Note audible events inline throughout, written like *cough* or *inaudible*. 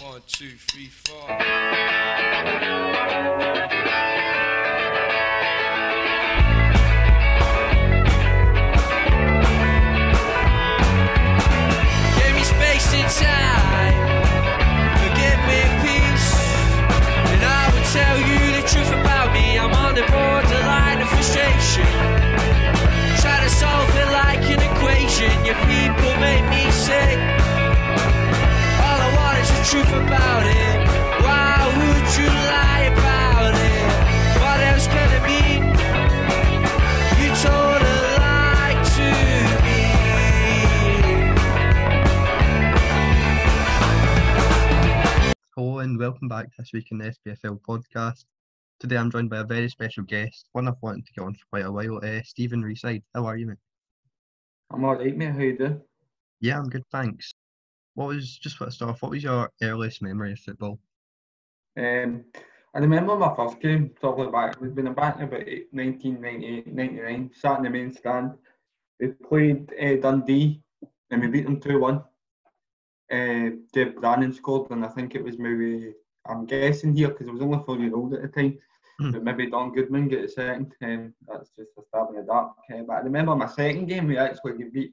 One, two, three, four. Give me space and time. Forgive me peace. And I will tell you the truth about me. I'm on the borderline of frustration. Try to solve it like an equation. Your people make me sick. Truth about it. Why would you lie about it? What else can it mean? You told a lie to me. Hello and welcome back to this week in the SPFL podcast. Today I'm joined by a very special guest, one I've wanted to get on for quite a while, uh, Stephen Reside. How are you, mate? I'm alright, mate. How you doing? Yeah, I'm good, thanks. What was just start off? What was your earliest memory of football? Um, I remember my first game, probably back, we've been back in about 1998, 99, sat in the main stand. We played uh, Dundee and we beat them 2 1. Uh, Dave Brannan scored, and I think it was maybe, I'm guessing here because I was only four years old at the time, Hmm. but maybe Don Goodman get a second. Um, that's just a stab in the dark. Uh, but I remember my second game, we actually beat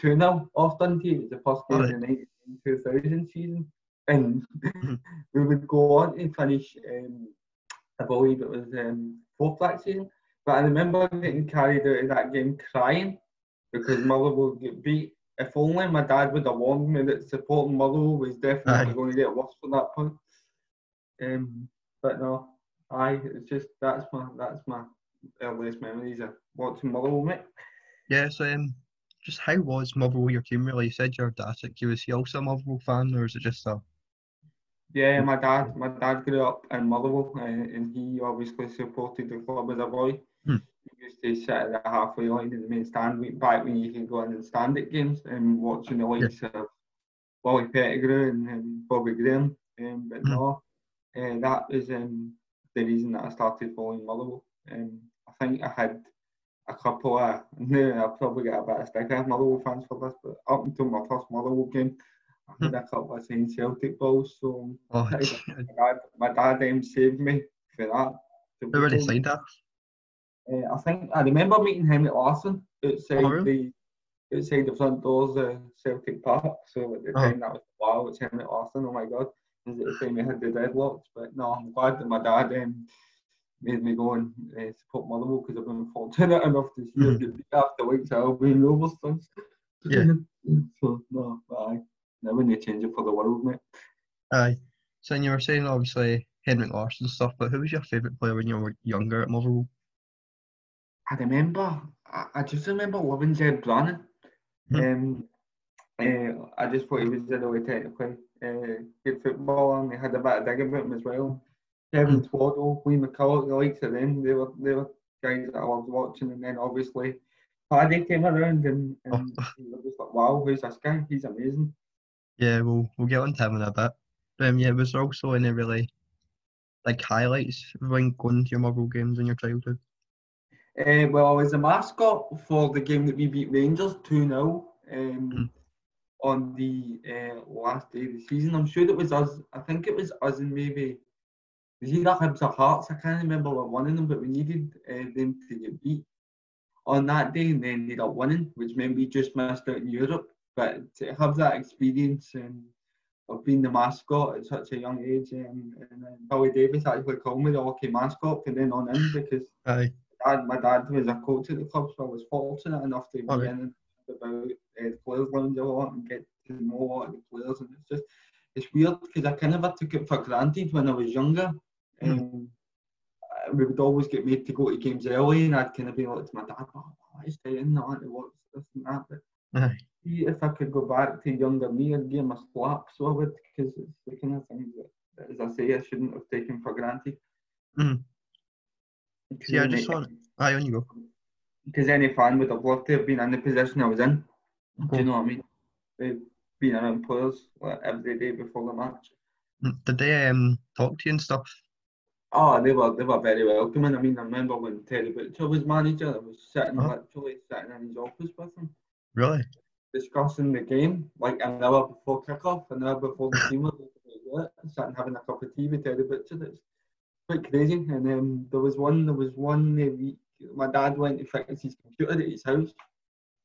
2 0 off Dundee. It was the first game of the 19 2000 season. And *laughs* we would go on to finish, um, I believe it was um, fourth that season. But I remember getting carried out of that game crying because Motherwell get beat. If only my dad would have warned me that supporting Motherwell was definitely Aye. going to get worse from that point. Um, but no, aye, it's just that's my that's my earliest memories of watching Motherwell, mate. Yeah, so um, just how was Motherwell your team really? You said your dad's was he also a Motherwell fan or is it just a Yeah, my dad, my dad grew up in Motherwell, uh, and he obviously supported the club as a boy. Hmm. He used to sit at the halfway line in the main stand, we- back when you could go in and stand at games and watching the likes of Wally Pettigrew and um, Bobby Graham. Um, but Hmm. no, uh, that was um, the reason that I started following Motherwell. Um, I think I had a couple of, no, I'll probably get a of stick at Motherwell fans for this, but up until my first Motherwell game, I had a couple of saying Celtic balls, so oh my dad, my dad um, saved me for that. who were they signed at? Uh, I think I remember meeting Henrik Larsson outside Oh, really? the outside the front doors of Celtic Park. So at the Oh. time that was wow, it's Henrik Larsson. Oh my god! Because at the time he had the dreadlocks. But no, I'm glad that my dad um, made me go and uh, support Motherwell because I've been fortunate enough to see Mhm. us get beat after weeks of Albion Rovers since. Yeah. *laughs* so no, aye, never need to change it for the world, mate. Aye. So you were saying obviously Henrik Larsson and stuff, but who was your favourite player when you were younger at Motherwell? I remember, I, I just remember loving Ged Brannan. Hmm. Um, uh, I just thought he was in a really technically uh, good footballer and he had a bit of dig about him as well. Kevin Twaddle, Lee McCulloch, the likes of them, they were, they were guys that I loved watching. And then obviously Paddy came around and, and *laughs* we were just like, wow, who's this guy? He's amazing. Yeah, we'll we'll get on to him in a bit. But um, yeah, was there also any really like highlights when going to your Motherwell games in your childhood? Uh, well, I was a mascot for the game that we beat Rangers 2 0 um, Mm. on the uh, last day of the season. I'm sure it was us. I think it was us and maybe. It was either Hibs or Hearts. I can't remember what one of them, but we needed uh, them to get beat on that day and they ended up winning, which meant we just missed out in Europe. But to have that experience um, of being the mascot at such a young age, um, and uh, Billy Davies actually called me the hockey mascot from then on in because Aye. dad, my dad was a coach at the club, so I was fortunate enough to be in about uh, the players' lounge a lot and get to know a lot of the players. And it's just, it's weird because I kind of took it for granted when I was younger. Um, uh, we would always get made to go to games early, and I'd kind of be like to my dad, "Oh, why is staying? I want to watch this and that." But see, if I could go back to younger me, I'd give him a slap, so I would, because it's the kind of thing that, as I say, I shouldn't have taken for granted. Mhm. Because See, I just want aye on you go. because any fan would have loved to have been in the position I was in. Do you know what I mean? They've been around players like, every day before the match. Mm, Did they um talk to you and stuff? Oh, they were they were very welcoming. I mean, I remember when Terry Butcher was manager, I was sitting Uh-huh. literally sitting in his office with him, Really? discussing the game like an hour before kickoff, an hour before the team was sitting having a cup of tea with Terry Butcher. It's quite crazy. And um, there was one, there was one week. My dad went to fix his computer at his house,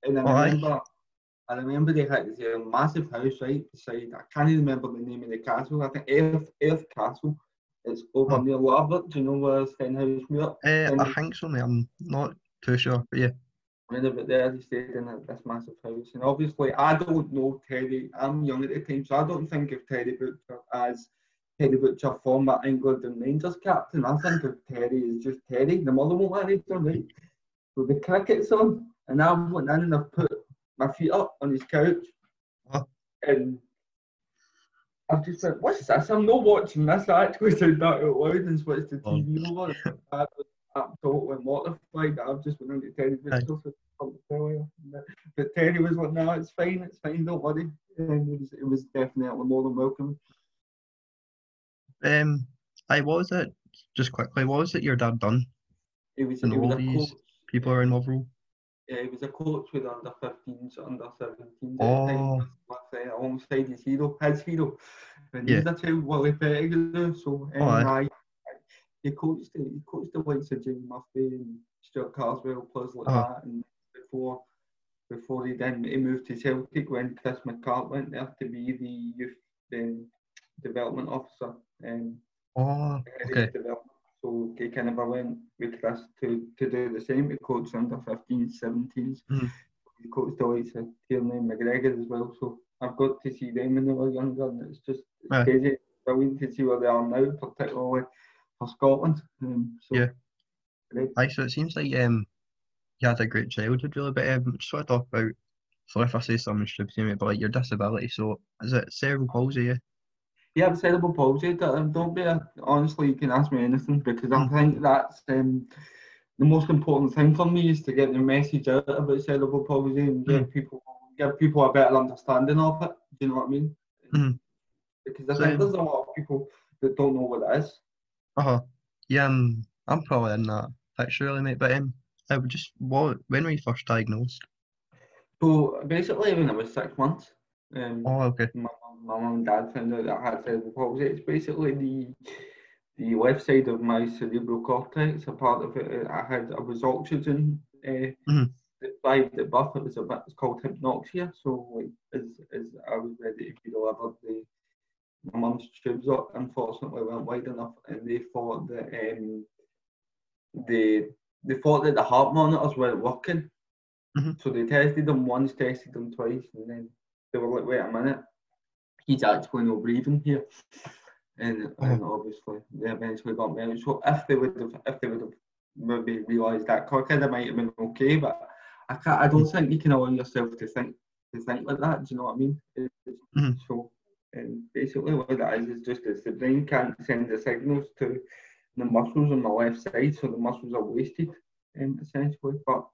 and I remember, I remember they had this massive house right beside. I can't even remember the name of the castle. I think Airth Airth Castle. It's over Oh. near Waterford. Do you know where Stenhousemuir? Uh, I think so, mate. I'm not too sure, but yeah. When about there, he stayed in this massive house. And obviously, I don't know Terry. I'm young at the time, so I don't think of Terry Butcher as Terry Butcher, former England and Rangers captain. I think of Terry as just Terry, the Motherwell manager, right? So the cricket's on, and I went in and I put my feet up on his couch, Huh. and I've just went, what's this? I'm not watching this. I actually said that out loud and switched the TV Oh. Over. I was absolutely mortified that I've just went into Terry Aye. Butcher for something to tell you. But Terry was like, no, it's fine, it's fine, don't worry. And it was, it was definitely more than welcome. Um, I was it just quickly. What was it your dad done? He was, And he was all a these coach. People are in Motherwell. Yeah, he was a coach with under 15s, under 17s. Oh. With, uh, alongside his hero, his hero. And Yeah. he's a child, Willie Pettigrew. So, um, Oh, aye. he coached the, he coached the likes of Jimmy Murphy and Stuart Carswell, players like Uh-huh. that. And before before he then he moved to Celtic when Chris McCart went there to be the youth um, development officer. Um, Oh, okay. development. So he kind of went with us to, to do the same, to coached under 15s, 17s. Mhm. He coached the likes of Tierney McGregor as well. So I've got to see them when they were younger, and it's just it's Aye. crazy. Brilliant to see where they are now, particularly for Scotland. Um, so Yeah. great. Aye, so it seems like um, you had a great childhood, really. But um, just want to talk about. Sorry if I say something stupid, mate, but like your disability. So is it cerebral palsy? Yeah. I've cerebral palsy. Don't um, don't be a, honestly. You can ask me anything because I Mm. think that's um, the most important thing for me is to get the message out about cerebral palsy and give people give people a better understanding of it. Do you know what I mean? Mhm. Because I So- think there's a lot of people that don't know what it is. Uh huh. Yeah, I'm. I'm probably in that picture, really, mate. But um, I would just what when were you first diagnosed? So basically, when I was six months, um, Oh, okay. my, my mom and dad found out that I had cerebral palsy. It's basically the the left side of my cerebral cortex. A part of it, I had I was oxygen uh, Mhm. deprived at birth. It was a bit. It's called hypoxia. So like, as as I was ready to be delivered, the my mum's tubes up unfortunately weren't wide enough, and they thought that um they they thought that the heart monitors weren't working. Mhm. So they tested them once, tested them twice, and then they were like, wait a minute, he's actually no breathing here. And, and obviously they eventually got me out. So if they would have if they would have maybe realised that quicker, they might have been okay. But I can't I don't think you can allow yourself to think to think like that. Do you know what I mean? It's, Mhm. So and basically what that is is just is the brain can't send the signals to the muscles on the left side, so the muscles are wasted, um, essentially. But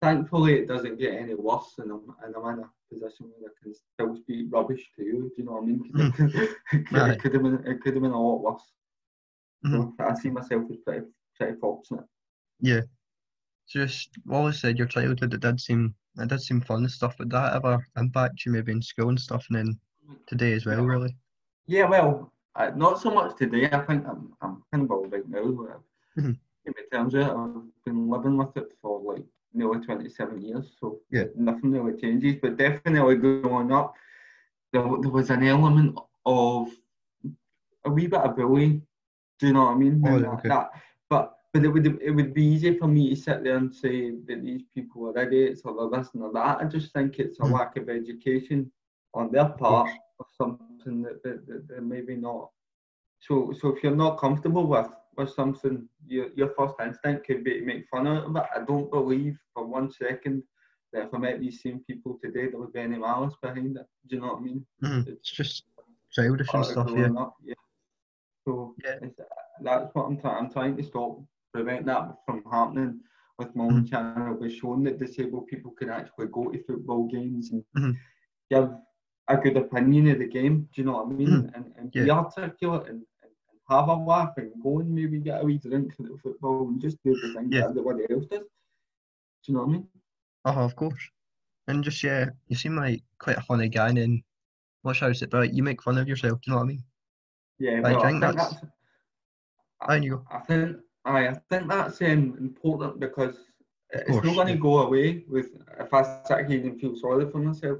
thankfully, it doesn't get any worse, and I'm, and I'm in a position where I can still speak rubbish to you. Do you know what I mean? it could- it could- it have been it could have been a lot worse. Mhm. So I see myself as pretty pretty fortunate. Yeah. Just what was said, your childhood it did seem it did seem fun and stuff, but that ever impact you maybe in school and stuff and then today as well, Yeah. really? Yeah, well, uh, not so much today. I think I'm I'm kind of all right now. Mhm. In terms of it, I've been living with it for like nearly 27 years, so Yeah. nothing really changes. But definitely growing up, there, there was an element of a wee bit of bullying. Do you know what I mean? Oh, that, okay. that- but but it would it would be easy for me to sit there and say that these people are idiots or they're this and that. I just think it's a Mhm. lack of education on their part of something that, that, that they're maybe not. So so if you're not comfortable with with something, your your first instinct could be to make fun out of it. I don't believe for one second that if I met these same people today, there would be any malice behind it. Do you know what I mean? Mhm. It's just childish and stuff, yeah. up, yeah. So Yeah. that's what I'm trying. I'm trying to stop, prevent that from happening. With my Mm-hmm. own channel, was showing that disabled people can actually go to football games and Mhm. give a good opinion of the game. Do you know what I mean? Mhm. And, and be Yeah. articulate and, and, and have a laugh and go and maybe get a wee drink at the football and just do the things Yeah. that everybody else does. Do you know what I mean? Oh, of course. And just yeah, you seem like quite a funny guy and then what's how to say it, but you make fun of yourself, do you know what I mean? Yeah, I think I think that's- that's. There you go. I think I, I think that's um, important because it's not going to go away with if I sit here and feel sorry for myself.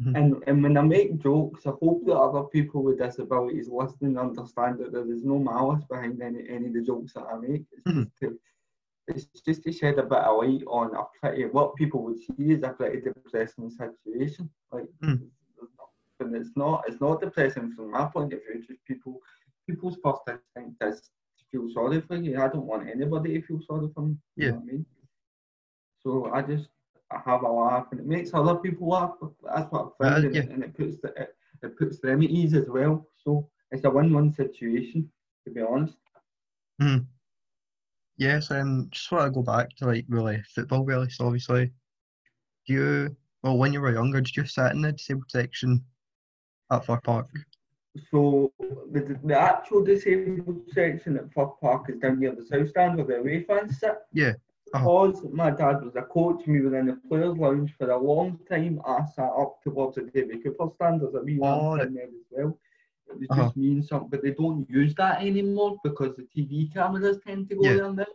Mhm. And and when I make jokes, I hope that other people with disabilities listen and understand that there is no malice behind any, any of the jokes that I make. It's Mhm. just to it's just to shed a bit of light on a pretty what people would see as a pretty depressing situation. Like Mm. and it's not it's not depressing from my point of view, just people people's first instinct is to feel sorry for you. I don't want anybody to feel sorry for me. You Yeah. know what I mean? So I just have a laugh and it makes other people laugh. That's what I find and, it, and it puts the, it, it puts them at ease as well. So it's a win-win situation, to be honest. Hmm. Yes, um, just want to go back to like really football really. So obviously, do you well when you were younger, did you sit in the disabled section at Fir Park? So the, the actual disabled section at Fir Park is down near the south stand where the away fans sit. Yeah, uh-huh. Because my dad was a coach and we were in the players' lounge for a long time, I sat up towards the David Cooper stand. There's a wee Oh, in there as well. It was Uh-huh. just me and something, but they don't use that anymore because the TV cameras tend to go Yeah. there now.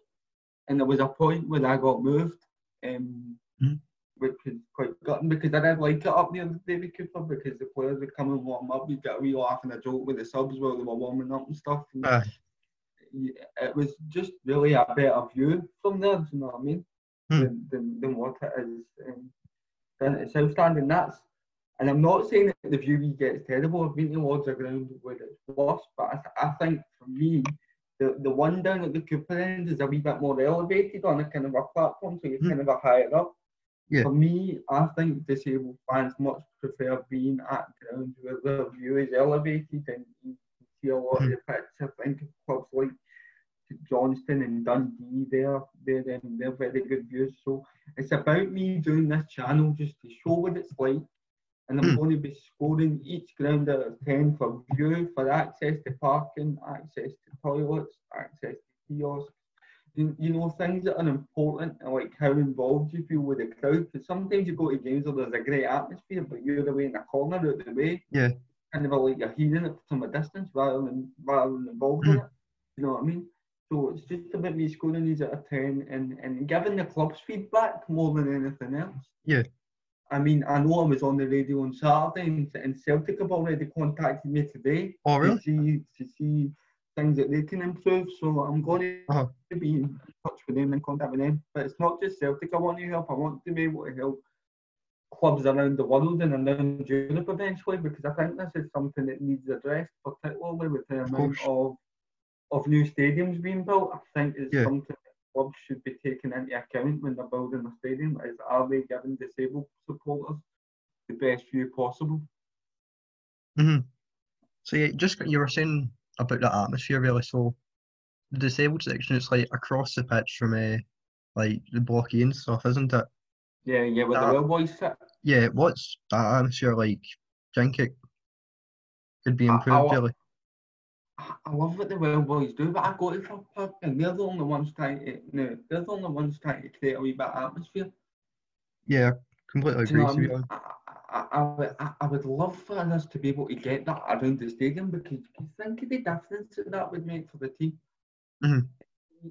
And there was a point when I got moved, um, Mhm. which was quite gutting because I did like it up near the David Cooper because the players would come and warm up. We'd get a wee laugh and a joke with the subs while they were warming up and stuff. And Aye. It was just really a better view from there, do you know what I mean? Hmm. Than, than, than what it is um, down at And that's, and I'm not saying that the view we get is terrible. I've been to Lords of Ground where it's worse, but I, th- I think for me, the, the one down at the Cooper end is a wee bit more elevated on a kind of a platform, so you're Hmm. kind of a higher up. Yeah. For me, I think disabled fans much prefer being at ground where the view is elevated and you see a lot of the pitch. I think of clubs like Johnstone and Dundee, they're, they're, um, they're very good views. So it's about me doing this channel just to show what it's like. And I'm Hmm. going to be scoring each ground out of 10 for view, for access to parking, access to toilets, access to kiosks. You, you know, things that are important and like how involved you feel with the crowd. Because sometimes you go to games where there's a great atmosphere, but you're away in a corner out the way. Yeah. Kind of like you're hearing it from a distance rather than rather than involved in it. You know what I mean? So it's just about me scoring these out of 10 and, and giving the clubs feedback more than anything else. Yeah. I mean, I know I was on the radio on Saturday and, and Celtic have already contacted me today Oh really? to see to see things that they can improve. So I'm going Uh-huh. to be in touch with them and contact with them. But it's not just Celtic I want to help. I want to be able to help clubs around the world and around Europe eventually because I think this is something that needs addressed, particularly with the amount course. of of new stadiums being built. I think it's Yeah. something that clubs should be taking into account when they're building a stadium. Is are they giving disabled supporters the best view possible? hmm So yeah, just you were saying about the atmosphere really. So the disabled section, it's like across the pitch from uh, like the blocky and stuff, isn't it? Yeah, yeah, where the Uh, well boys sit. Yeah. What's that atmosphere like? Think it could be I- I improved really? I love what the well boys do, but I go to Park and they're the only ones trying to no, they're the only ones trying to create a wee bit of atmosphere. Yeah, completely Do you agree. know I. I, I, I, would- I, I would love for us to be able to get that around the stadium because you think of the difference that that would make for the team. Mhm.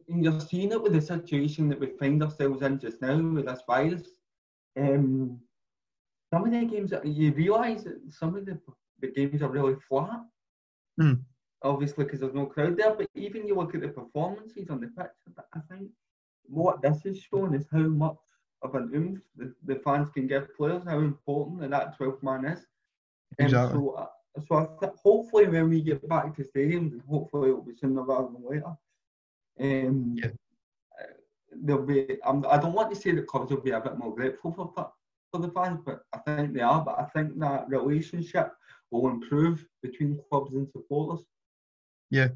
And you're seeing it with the situation that we find ourselves in just now with this virus. Um, some of the games you realise that some of the, the games are really flat. Mm. Obviously, because there's no crowd there, but even you look at the performances on the pitch, I think what this is showing is how much of an oomph the, the fans can give players, how important that, that 12th man is. And Exactly. so, uh, so I th- hopefully when we get back to stadiums, and hopefully it'll be sooner rather than later, um, Yeah. There'll be. Um, I don't want to say that clubs will be a bit more grateful for for the fans, but I think they are. But I think that relationship will improve between clubs and supporters. Yeah,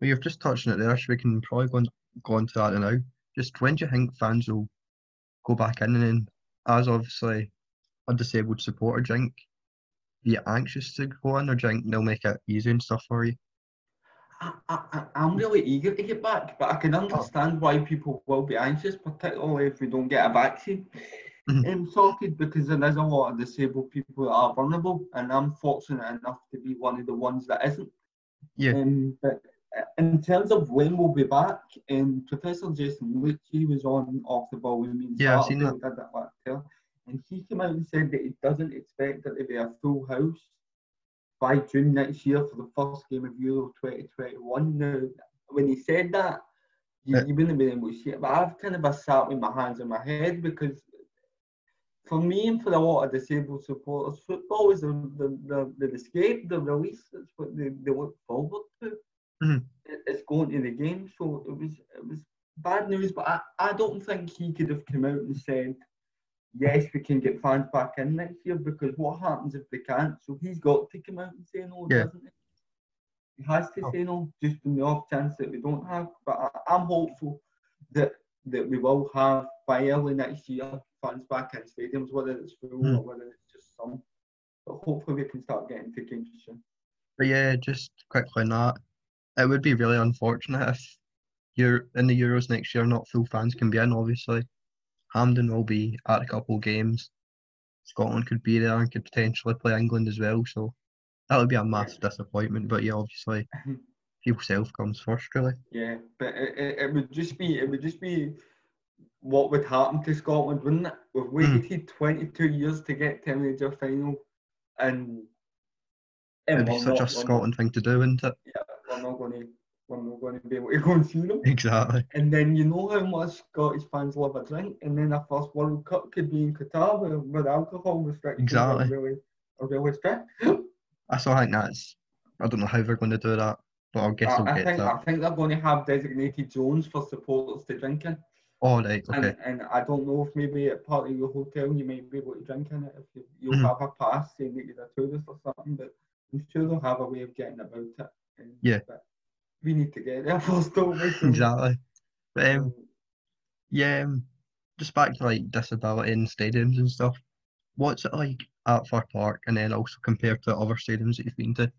well, you've just touched on it there, so we can probably go on, go on to that now. Just when do you think fans will go back in and then, as obviously a disabled supporter, drink, be anxious to go in or drink they'll make it easy and stuff for you? I, I'm really eager to get back, but I can understand why people will be anxious, particularly if we don't get a vaccine Mhm. um, sorted, because there is a lot of disabled people that are vulnerable, and I'm fortunate enough to be one of the ones that isn't. Yeah. Um, but uh, in terms of when we'll be back, um, Professor Jason Leitch, he was on off the ball with me. Yeah, I've seen we did that last year, and he came out and said that he doesn't expect it to be a full house by June next year for the first game of Euro 2021. Now, when he said that, you, Yeah. you wouldn't have been able to see it, but I've kind of a sat with my hands in my head because for me and for a lot of disabled supporters, football is the, the, the, the escape, the release. That's what they, they look forward to. Mhm. It's going to the game. So it was it was bad news, but I, I don't think he could have come out and said, yes, we can get fans back in next year because what happens if they can't? So he's got to come out and say no, Yeah. doesn't he? He has to Oh. say no, just in the off chance that we don't have. But I, I'm hopeful that that we will have by early next year fans back in stadiums, whether it's full Hmm. or whether it's just some. But hopefully we can start getting to games soon. But yeah, just quickly on that, it would be really unfortunate if you're in the Euros next year, not full fans can be in, obviously. Hampden will be at a couple of games. Scotland could be there and could potentially play England as well, so that would be a massive disappointment. But yeah, obviously, *laughs* health comes first, really. Yeah, but it, it, it would just be it would just be what would happen to Scotland, wouldn't it? We've Hmm. waited 22 years to get to a major final, and, It'd be such not- a Scotland thing to do, wouldn't it? Yeah, we're not going to we're not going to be able to *laughs* go and see them. Exactly. And then you know how much Scottish fans love a drink, and then a first World Cup could be in Qatar with, with alcohol restrictions Exactly. are really are really strict. I still think that's. I don't know how they're going to do that, but I guess I, I get think that. I think they're going to have designated zones for supporters to drink in. All right, And, okay. and I don't know if maybe at part of your hotel you might be able to drink in it if you, you'll Mhm. have a pass saying that you're a tourist or something, but I'm sure they'll have a way of getting about it. And, Yeah. But we need to get there first, don't we? Exactly. But um, um, Yeah, um, just back to like disability in stadiums and stuff. What's it like at Fir Park, and then also compared to other stadiums that you've been to?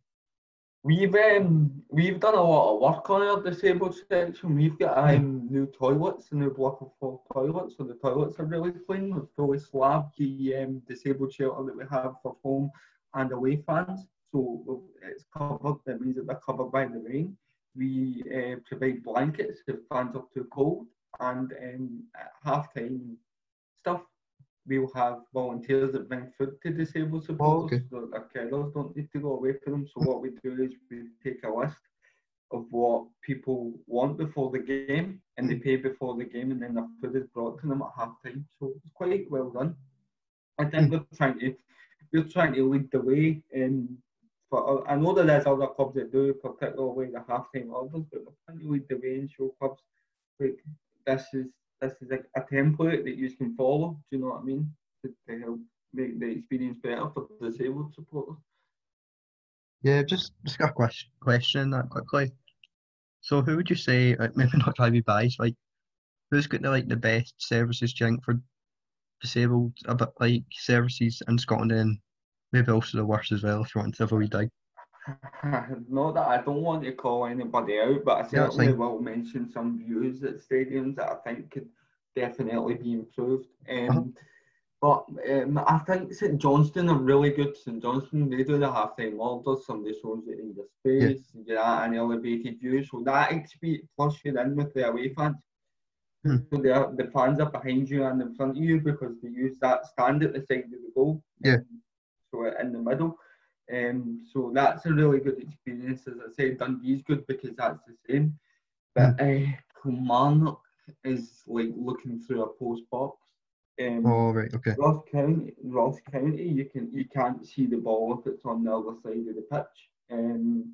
We've um we've done a lot of work on our disabled section. We've got um new toilets, a new block of four toilets, so the toilets are really clean. We've fully slabbed the um, disabled shelter that we have for home and away fans. So it's covered. That means that they're covered by the rain. We uh, provide blankets if fans are too cold, and um, at half time stuff. We'll have volunteers that bring food to disabled supporters okay. so their carers don't need to go away for them. So what we do is we take a list of what people want before the game and they pay before the game and then the food is brought to them at half time. So it's quite well done. I think we're trying to we're trying to lead the way in for uh, I know that there is other clubs that do particularly the half time orders, but we're trying to lead the way and show clubs like this is this is a, a template that you can follow. Do you know what I mean? To, to help make the experience better for disabled supporters. Yeah, just just got a question question that quickly. So who would you say, like, maybe not try to be biased, like who's got the like the best services do you think for disabled uh, a bit like services in Scotland and maybe also the worst as well if you want to have a wee dig. *laughs* Not that I don't want to call anybody out, but I Yeah, certainly fine. will mention some views at stadiums that I think could definitely be improved. Um, Uh-huh. But um, I think St Johnstone are really good. St Johnstone, they do the half time orders, somebody shows you in your space, you're at an elevated view. So that experience, plus you're in with the away fans. Hmm. So the, the fans are behind you and in front of you because they use that stand at the side of the goal. Yeah. Um, so in the middle. Um, so that's a really good experience. As I said, Dundee's good because that's the same. But uh, Kilmarnock is like looking through a post box. Um, Oh right, okay. Ross County, Ross County, you can you can't see the ball if it's on the other side of the pitch. Um,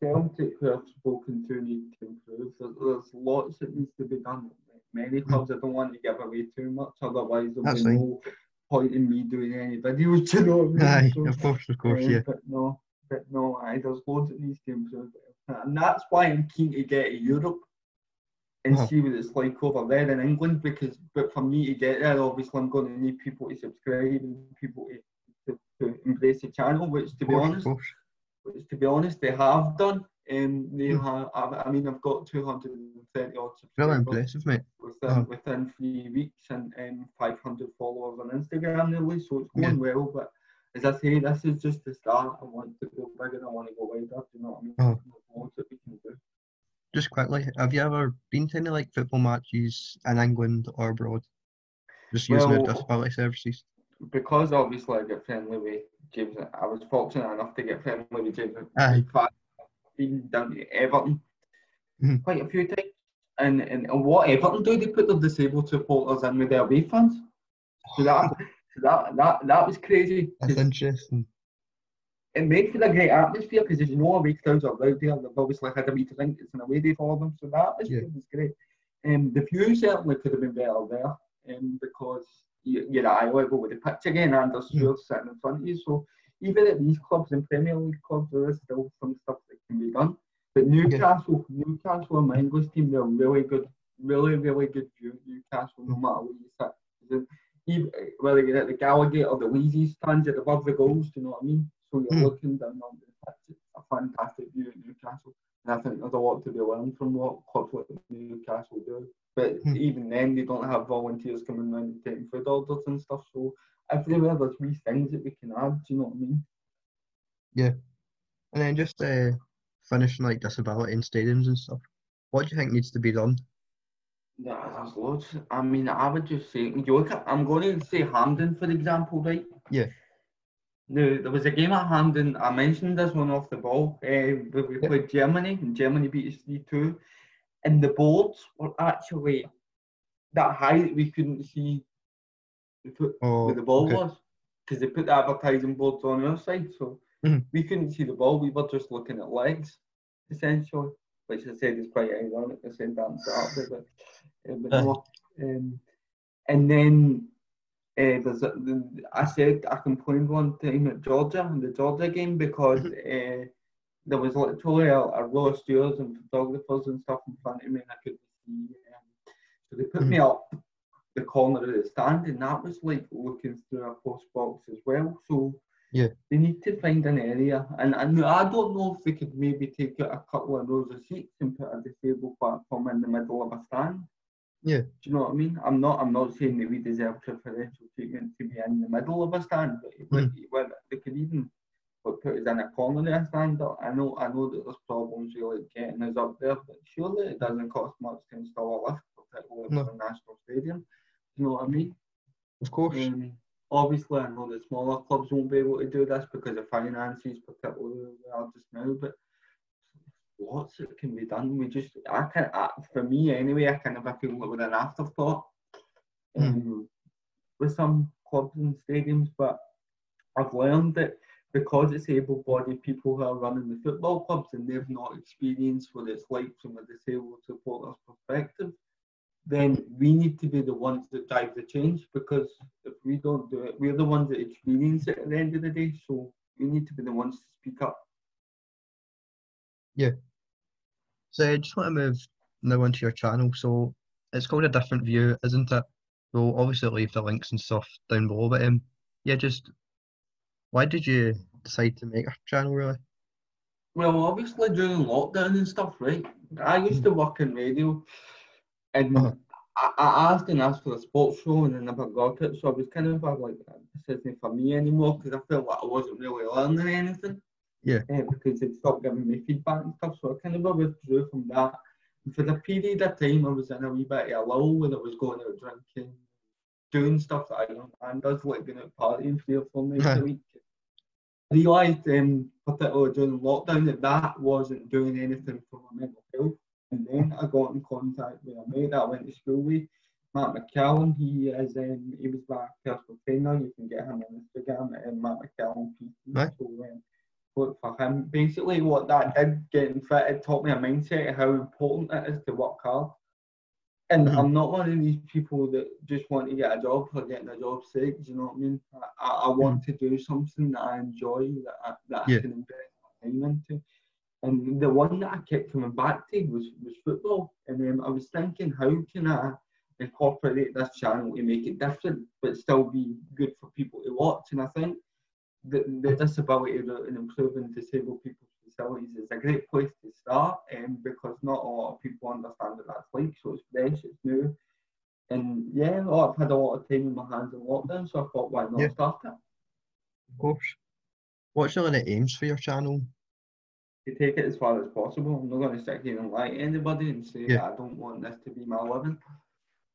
Celtic, who I've spoken to, need to improve. There's, there's lots that needs to be done. Many clubs, I don't want to give away too much, otherwise there'll That's be no point in me doing any videos. You know what I Aye, mean? So, of course, of course, um, yeah. But no, but no, aye, there's loads that these games. And that's why I'm keen to get to Europe and Uh-huh. see what it's like over there in England because but for me to get there obviously I'm going to need people to subscribe and people to, to, to embrace the channel which to Of be course, honest course. which to be honest they have done um, they have, I, mean I've got 230 odd subscribers impressive, mate. within, Uh-huh. within three weeks and um, 500 followers on Instagram nearly, so it's Yeah. going well. But as I say, this is just the start. I want to go bigger. I want to go wider. Do you know what I mean? Oh. There's loads that we can do. Just quickly, have you ever been to any like football matches in England or abroad? Just using Well- the disability services. because obviously I get friendly with James. I was fortunate enough to get friendly with James. Aye. Been down to Everton Mhm. quite a few times. And, and and what Everton do, they put their disabled supporters in with their away fans. So that that that that was crazy. That's interesting. It made for a great atmosphere because there's no away crowds are loud there. They've obviously had a wee drink. It's an away day for them, so the atmosphere was great. Um, the view certainly could have been better there, um, because you, you're at eye level with the pitch again, and there's stewards sitting in front of you. So even at these clubs and Premier League clubs, there is still some stuff that can be done. But Newcastle, Newcastle, and my English team, they're really good, really, really good view. Newcastle, no matter where you sit. Even, whether you're at the Gallowgate or the Leazes stands at above the goals, do you know what I mean? So you're Hmm. looking down on the a fantastic view at Newcastle. And I think there's a lot to be learned from what clubs like Newcastle do. But Hmm. even then, they don't have volunteers coming around and taking food orders and stuff. So everywhere there's wee things that we can add. Do you know what I mean? Yeah. And then just uh, finishing like disability in stadiums and stuff. What do you think needs to be done? Yeah, there's loads. I mean, I would just say, you look at, I'm going to say Hampden, for example, right? Yeah. Now, there was a game at Hampden, I mentioned this one off the ball, uh, where we Yeah. played Germany, and Germany beat us 3 2. And the boards were actually that high that we couldn't see the foot Oh, where the ball okay. was because they put the advertising boards on our side, so Mhm. we couldn't see the ball. We were just looking at legs, essentially, which I said is quite ironic. I said that and put up there, but, uh, but no. Um, and then uh, there's a, the, I said I complained one time at Georgia in the Georgia game because uh, there was literally a, a row of stewards and photographers and stuff in front of me, and I couldn't see. Um, so they put me up the corner of the stand, and that was like looking through a post box as well. So Yeah. they need to find an area, and, and I don't know if they could maybe take out a couple of rows of seats and put a disabled platform in the middle of a stand. Yeah. Do you know what I mean? I'm not. I'm not saying that we deserve preferential treatment to be in the middle of a stand, but hmm. well, they could even like, put us in a corner of a stand. I know. I know that there's problems like getting us up there, but surely it doesn't cost much to install a lift, particularly No. for a national stadium. You know what I mean? Of course. Um, obviously, I know that smaller clubs won't be able to do this because of finances, particularly where we are just now. But lots that can be done. We just, I can, I, for me anyway, I kind of I feel like with an afterthought um, with some clubs and stadiums. But I've learned that because it's able-bodied people who are running the football clubs and they've not experienced what it's like from a disabled supporter's perspective, then we need to be the ones that drive the change because if we don't do it, we're the ones that experience it at the end of the day. So we need to be the ones to speak up. Yeah. So I just want to move now onto your channel. So it's called a different view, isn't it? We'll obviously leave the links and stuff down below, but um, yeah, just why did you decide to make a channel really? Well, obviously during lockdown and stuff, right? I used to work in radio, and Uh-huh. I, I asked and asked for a sports show, and I never got it. So I was kind of like, this isn't for me anymore because I felt like I wasn't really learning anything. Yeah. Uh, because they'd stopped giving me feedback and stuff. So I kind of withdrew from that. And for the period of time, I was in a wee bit of a lull when I was going out drinking, doing stuff that I don't and does like going out partying three or four nights Aye. a week. I realised, um, particularly during lockdown, that that wasn't doing anything for my mental health. And then I got in contact with a mate that I went to school with, Matt McCallum. He is um, he was my personal trainer. You can get him on Instagram at Matt McCallum PT. Right. So um, look for him. Basically, what that did getting fit, it taught me a mindset of how important it is to work hard. And Mhm. I'm not one of these people that just want to get a job for getting a job's sake. Do you know what I mean? I, I want to do something that I enjoy, that I, that Yeah. I can invest my time into. And the one that I kept coming back to was, was football. And um, I was thinking, how can I incorporate this channel to make it different, but still be good for people to watch? And I think the, the disability and improving disabled people's facilities is a great place to start um, because not a lot of people understand what that's like. So it's fresh, it's new. And yeah, oh, I've had a lot of time in my hands in lockdown, so I thought, why not Yeah. start it? Of course. What's your the aims for your channel? To take it as far as possible. I'm not going to sit here and lie to anybody and say Yeah. I don't want this to be my living.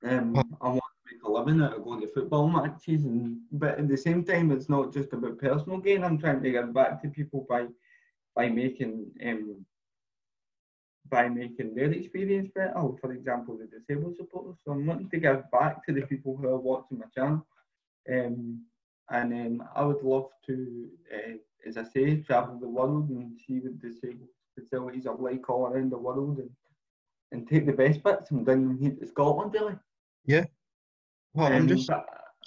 Um, I want to make a living out of going to football matches, and but at the same time, it's not just about personal gain. I'm trying to give back to people by by making um by making their experience better. Oh, For example, the disabled supporters. So I'm wanting to give back to the people who are watching my channel. Um, and um, I would love to, uh, as I say, travel the world and see what disabled facilities are like all around the world and, and take the best bits and bring them here to Scotland, really. Yeah. Well, I'm Um, just.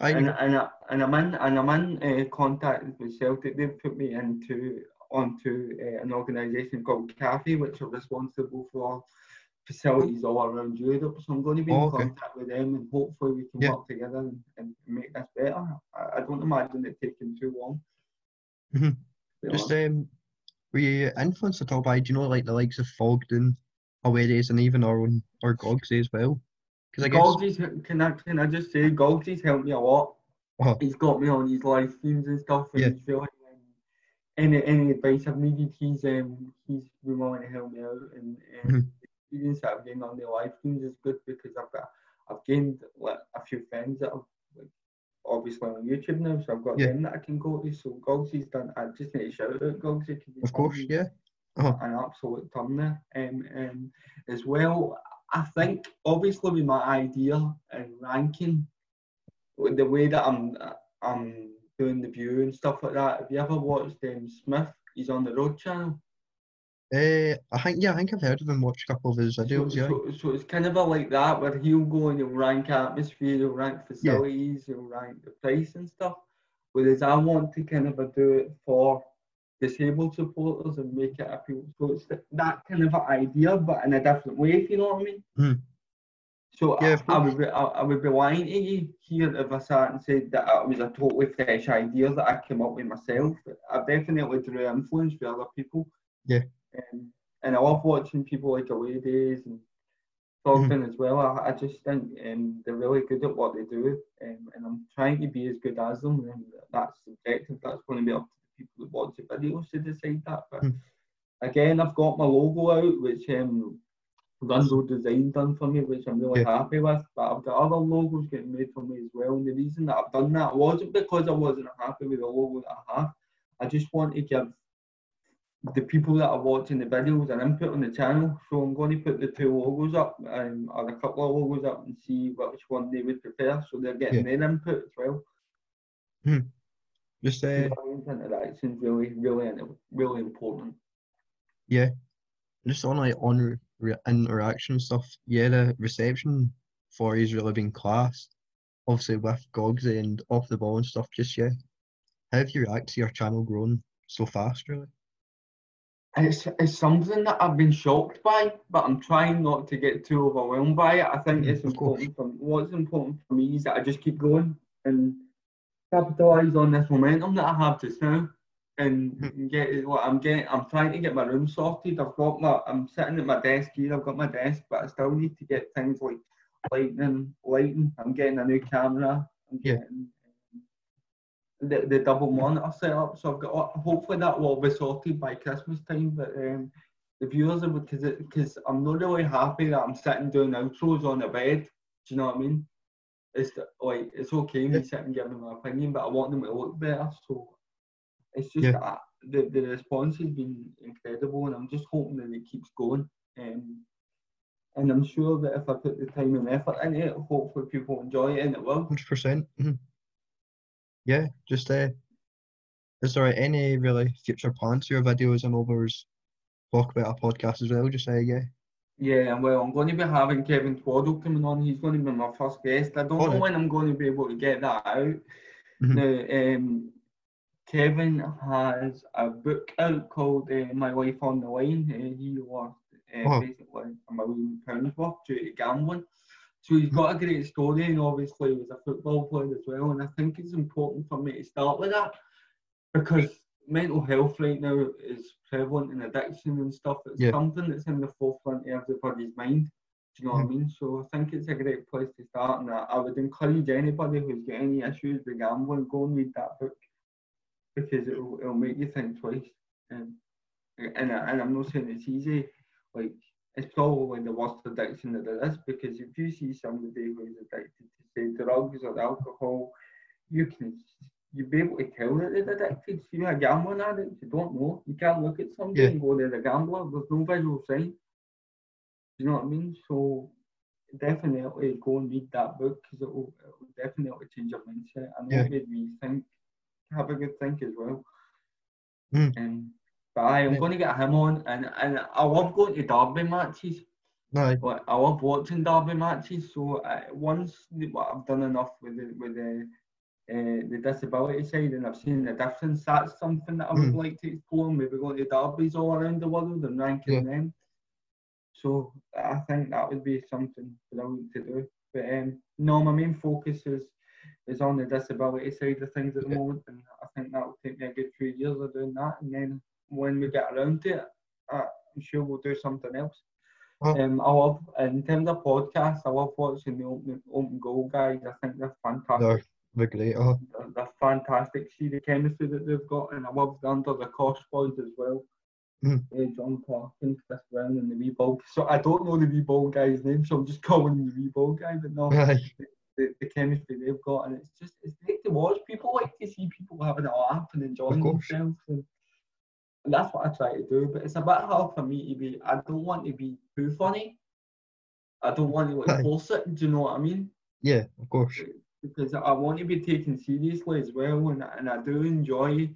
I, and, and, I, and I'm in and I'm in uh, contact with Celtic. They've put me into onto uh, an organisation called CAFE, which are responsible for facilities all around Europe. So I'm going to be Oh, in okay. contact with them, and hopefully we can Yeah. work together and, and make this better. I, I don't imagine it taking too long. Mhm. To be just um, were you influenced at all by, do you know, like the likes of Fogden, Away Days, and even our own, our Gogsy as well? Because I guess. Golgie's, can I can I just say Golgie's helped me a lot. Oh. He's got me on his live streams and stuff, and Yeah. he's really um, any any advice I've needed, he's um he's been willing to help me out, and the experience that I've gained on the live streams is good because I've got I've gained like a few friends that have like obviously on YouTube now, so I've got Yeah. them that I can go to. So Golgie's done. I just need to shout out he's Of course, yeah. Uh-huh. an absolute ton there. Um, um, as well, I think obviously with my idea and ranking, with the way that I'm I'm doing the view and stuff like that. Have you ever watched um, Smith? He's on the Road channel. Uh, I think, yeah, I think I've heard of him, watched a couple of his videos, so, yeah. so, so it's kind of a like that where he'll go and he'll rank atmosphere, he'll rank facilities, he'll rank the price and stuff. Whereas I want to kind of do it for disabled supporters and make it appeal. So it's that kind of an idea, but in a different way, if you know what I mean. Mhm. So Yeah, I, I would be I, I would be lying to you here if I sat and said that it was a totally fresh idea that I came up with myself. I definitely drew influence from other people. Yeah. Um, and I love watching people like Away Days and Mm-hmm. As well. I, I just think um, they're really good at what they do, um, and I'm trying to be as good as them. And that's subjective. That's going to be up to the people that watch the videos to decide that. But Hmm. again, I've got my logo out, which um, Gunzo Design done for me, which I'm really happy with. But I've got other logos getting made for me as well. And the reason that I've done that wasn't because I wasn't happy with the logo that I have. I just want to give the people that are watching the videos an input on the channel. So I'm going to put the two logos up um, or a couple of logos up and see which one they would prefer. So they're getting their input as well. Just, uh, audience really, really, really important. yeah, just on like on re- interaction stuff, yeah, the reception for he's really been class. Obviously with Gogs and off the ball and stuff, just yeah. How have you react to your channel growing so fast, really? It's, it's something that I've been shocked by, but I'm trying not to get too overwhelmed by it. I think Mm, it's important for what's important for me is that I just keep going and capitalise on this momentum that I have just now and Mm. get what I'm getting. I'm trying to get my room sorted. I've got my I'm sitting at my desk here. I've got my desk, but I still need to get things like lighting, lighting. I'm getting a new camera. I'm Yeah. getting the, the double monitor set up. So I've got hopefully that will be sorted by Christmas time. But um, the viewers because because I'm not really happy that I'm sitting doing outros on the bed. Do you know what I mean? It's like it's okay me Yeah. sitting giving my opinion, but I want them to look better. So it's just Yeah. that the, the response has been incredible, and I'm just hoping that it keeps going. Um, and I'm sure that if I put the time and effort into it, hopefully people enjoy it, and it will. Hundred percent. Mm-hmm. Yeah, just uh, is there any really future plans for your videos and others? Talk about a podcast as well. Just say yeah. Yeah, well, I'm going to be having Kevin Twaddle coming on. He's going to be my first guest. I don't know Alright. when I'm going to be able to get that out. Mhm. Now, um, Kevin has a book out called uh, My Life on the Line. Uh, he lost uh, Oh. basically a million pounds worth due to gambling. So he's got a great story, and obviously he was a football player as well. And I think it's important for me to start with that because mental health right now is prevalent in addiction and stuff. It's Yeah. something that's in the forefront of everybody's mind. Do you know what I Mhm. mean? So I think it's a great place to start, and I, I would encourage anybody who's got any issues with gambling, go and read that book because it'll, it'll make you think twice. Um, and, I, and I'm not saying it's easy. Like it's probably the worst addiction that there is because if you see somebody who's addicted to say drugs or alcohol, you can you'll be able to tell that they're addicted. See a gambling addict, you don't know. You can't look at somebody Yeah. and go, they're a gambler. There's no visual sign. Do you know what I mean? So definitely go and read that book because it will, it will definitely change your mindset and Yeah. it made me think, have a good think as well. Mm. Um, I am Yeah. going to get him on, and, and I love going to derby matches. No, Like, I love watching derby matches. So uh, once I've done enough with the with the uh, the disability side, and I've seen the difference. That's something that I would Mm. like to explore. Maybe going to derbies all around the world and ranking Yeah. them. So I think that would be something brilliant to do. But um, no, my main focus is is on the disability side of things at the Yeah. moment, and I think that will take me a good few years of doing that. And then when we get around to it, uh, I'm sure we'll do something else. Um, I love in terms of podcasts. I love watching the open, open goal guys. I think they're fantastic. they're, they're great. Oh, They're, they're fantastic. See the chemistry that they've got, and I love the under the Cosh boys as well. Mhm. Uh, John Parkin, Chris Brown, and the wee ball. So I don't know the wee ball guy's name, so I'm just *laughs* calling him the wee ball guy. But no, aye. the, the chemistry they've got, and it's just it's great to watch. People like to see people having a laugh and enjoying themselves, and that's what I try to do. But it's about how for me to be. I don't want to be too funny. I don't want to like force it. Do you know what I mean? Yeah, of course. because I want to be taken seriously as well, and, and I do enjoy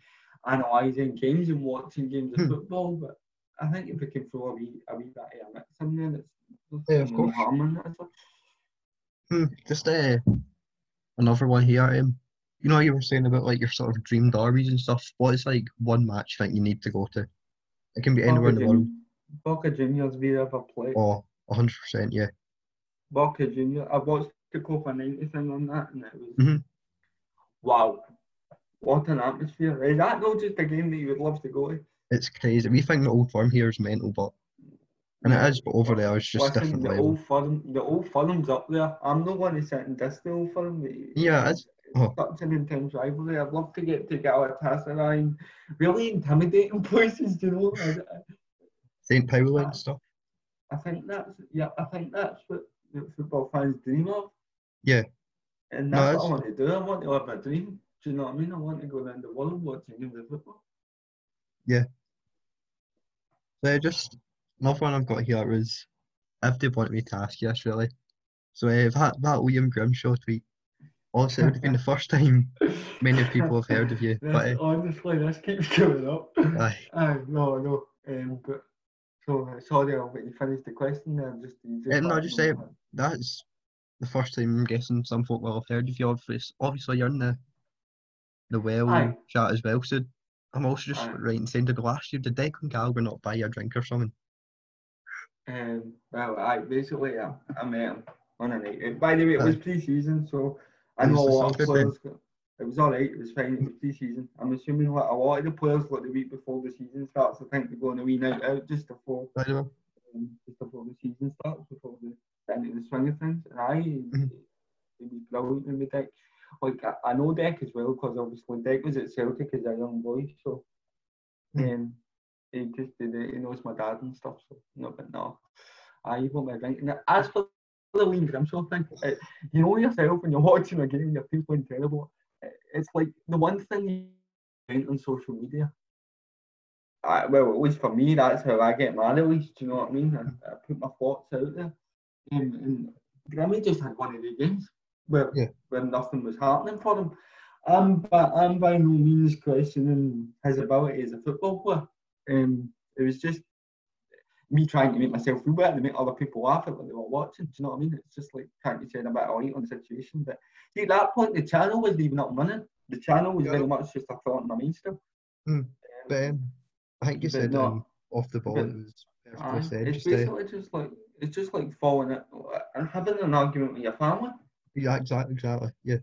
analysing games and watching games of Hmm. football. But I think if we can throw a wee, a wee bit of a mix in there, that's Yeah, of course. harm in it. Hmm, just uh, another one here. Um, you know, you were saying about like your sort of dream derbies and stuff. What is like one match that you need to go to? It can be anywhere in the world. Boca Juniors, River Plate. Oh, hundred percent. Yeah. Boca Junior. I watched the Copa 90 thing on that, and it was Mhm. wow. What an atmosphere! Is that not just a game that you would love to go to? It's crazy. We think the old firm here is mental, but and it is, but over there it's just Listen, different the level. old firm, the old firm's up there. I'm not one to sit and diss the old firm. Yeah, it's- oh. such an intense rivalry. I'd love to get to Galatasaray and really intimidating *laughs* places. You know, St. Pauli and stuff. I think that's yeah. I think that's what football fans dream of. Yeah. And that's it's- what I want to do. I want to live a dream. Do you know what I mean? I want to go around the world watching games of football. Yeah. So just another one I've got here is if they want me to ask you this really. So uh, that that William Grimshaw tweet. Obviously, it would have been the first time many *laughs* people have heard of you. But This- uh, honestly, this keeps coming up. aye, *laughs* Aye, no, no. Um, but so sorry, I'll let you finish the question there. Just, just Um, no, just say- that. that's the first time I'm guessing some folk will have heard of you. Obviously, obviously you're in the the well Aye. chat as well. So I'm also just Aye. right in saying did last year did Declan Gallagher not buy you a drink or something? Um, well, I basically I, I met him on a night. By the way, it was pre-season, so I know a lot of players. It was alright. It was fine. It was pre-season. I'm assuming like a lot of the players like the week before the season starts. I think they're going a wee night out just before By the way? um, just before the season starts, before the get into the swing of things. And I, Mhm. it was brilliant with Deck. Like I, I know Deck as well because obviously Deck was at Celtic as a young boy, so Mm. um, he just did it. He knows my dad and stuff. So no, but no, I he bought me a drink. And as for the Liam Grimshaw thing, uh, you know yourself when you're *laughs* watching a game, you're feeling terrible. Uh, It's like the one thing you went on social media. I, well, at least for me, that's how I get mad. At least, do you know what I mean? I, I put my thoughts out there, um, and Grimmy just had one of the games where Yeah. where nothing was happening for him. I'm, by, I'm by no means questioning his ability as a football player. Um, it was just me trying to make myself feel better to make other people laugh at what they were watching. Do you know what I mean? It's just like trying to shed a bit of light on the situation. But see, at that point, the channel wasn't even up running. The channel was Yeah. very much just a thought in my mind still. Hmm. Um, But um, I think you said no. um, off the ball But- it was said. it's Just, uh, basically just like it's just like falling it and having an argument with your family. yeah, exactly, exactly. Yeah,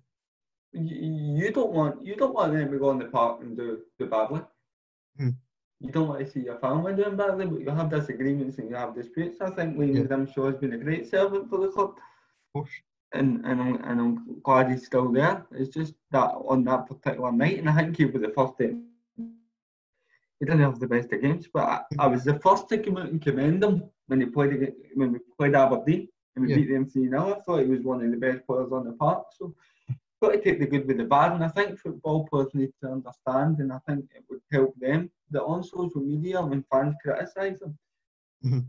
You, you don't want you don't want them to go in the park and do do badly. Hmm. You don't want to see your family doing badly, but you have disagreements and you have disputes. I think Liam Yeah. Grimshaw has been a great servant for the club, of course. and and I'm, and I'm glad he's still there. It's just that on that particular night, and I think he'll be the first to he didn't have the best of games, but I, I was the first to come out and commend him when he played when we played Aberdeen and we Yeah. beat them 3 0. I thought he was one of the best players on the park. So got to take the good with the bad, and I think football players need to understand, and I think it would help them that on social media when fans criticise them. Mhm.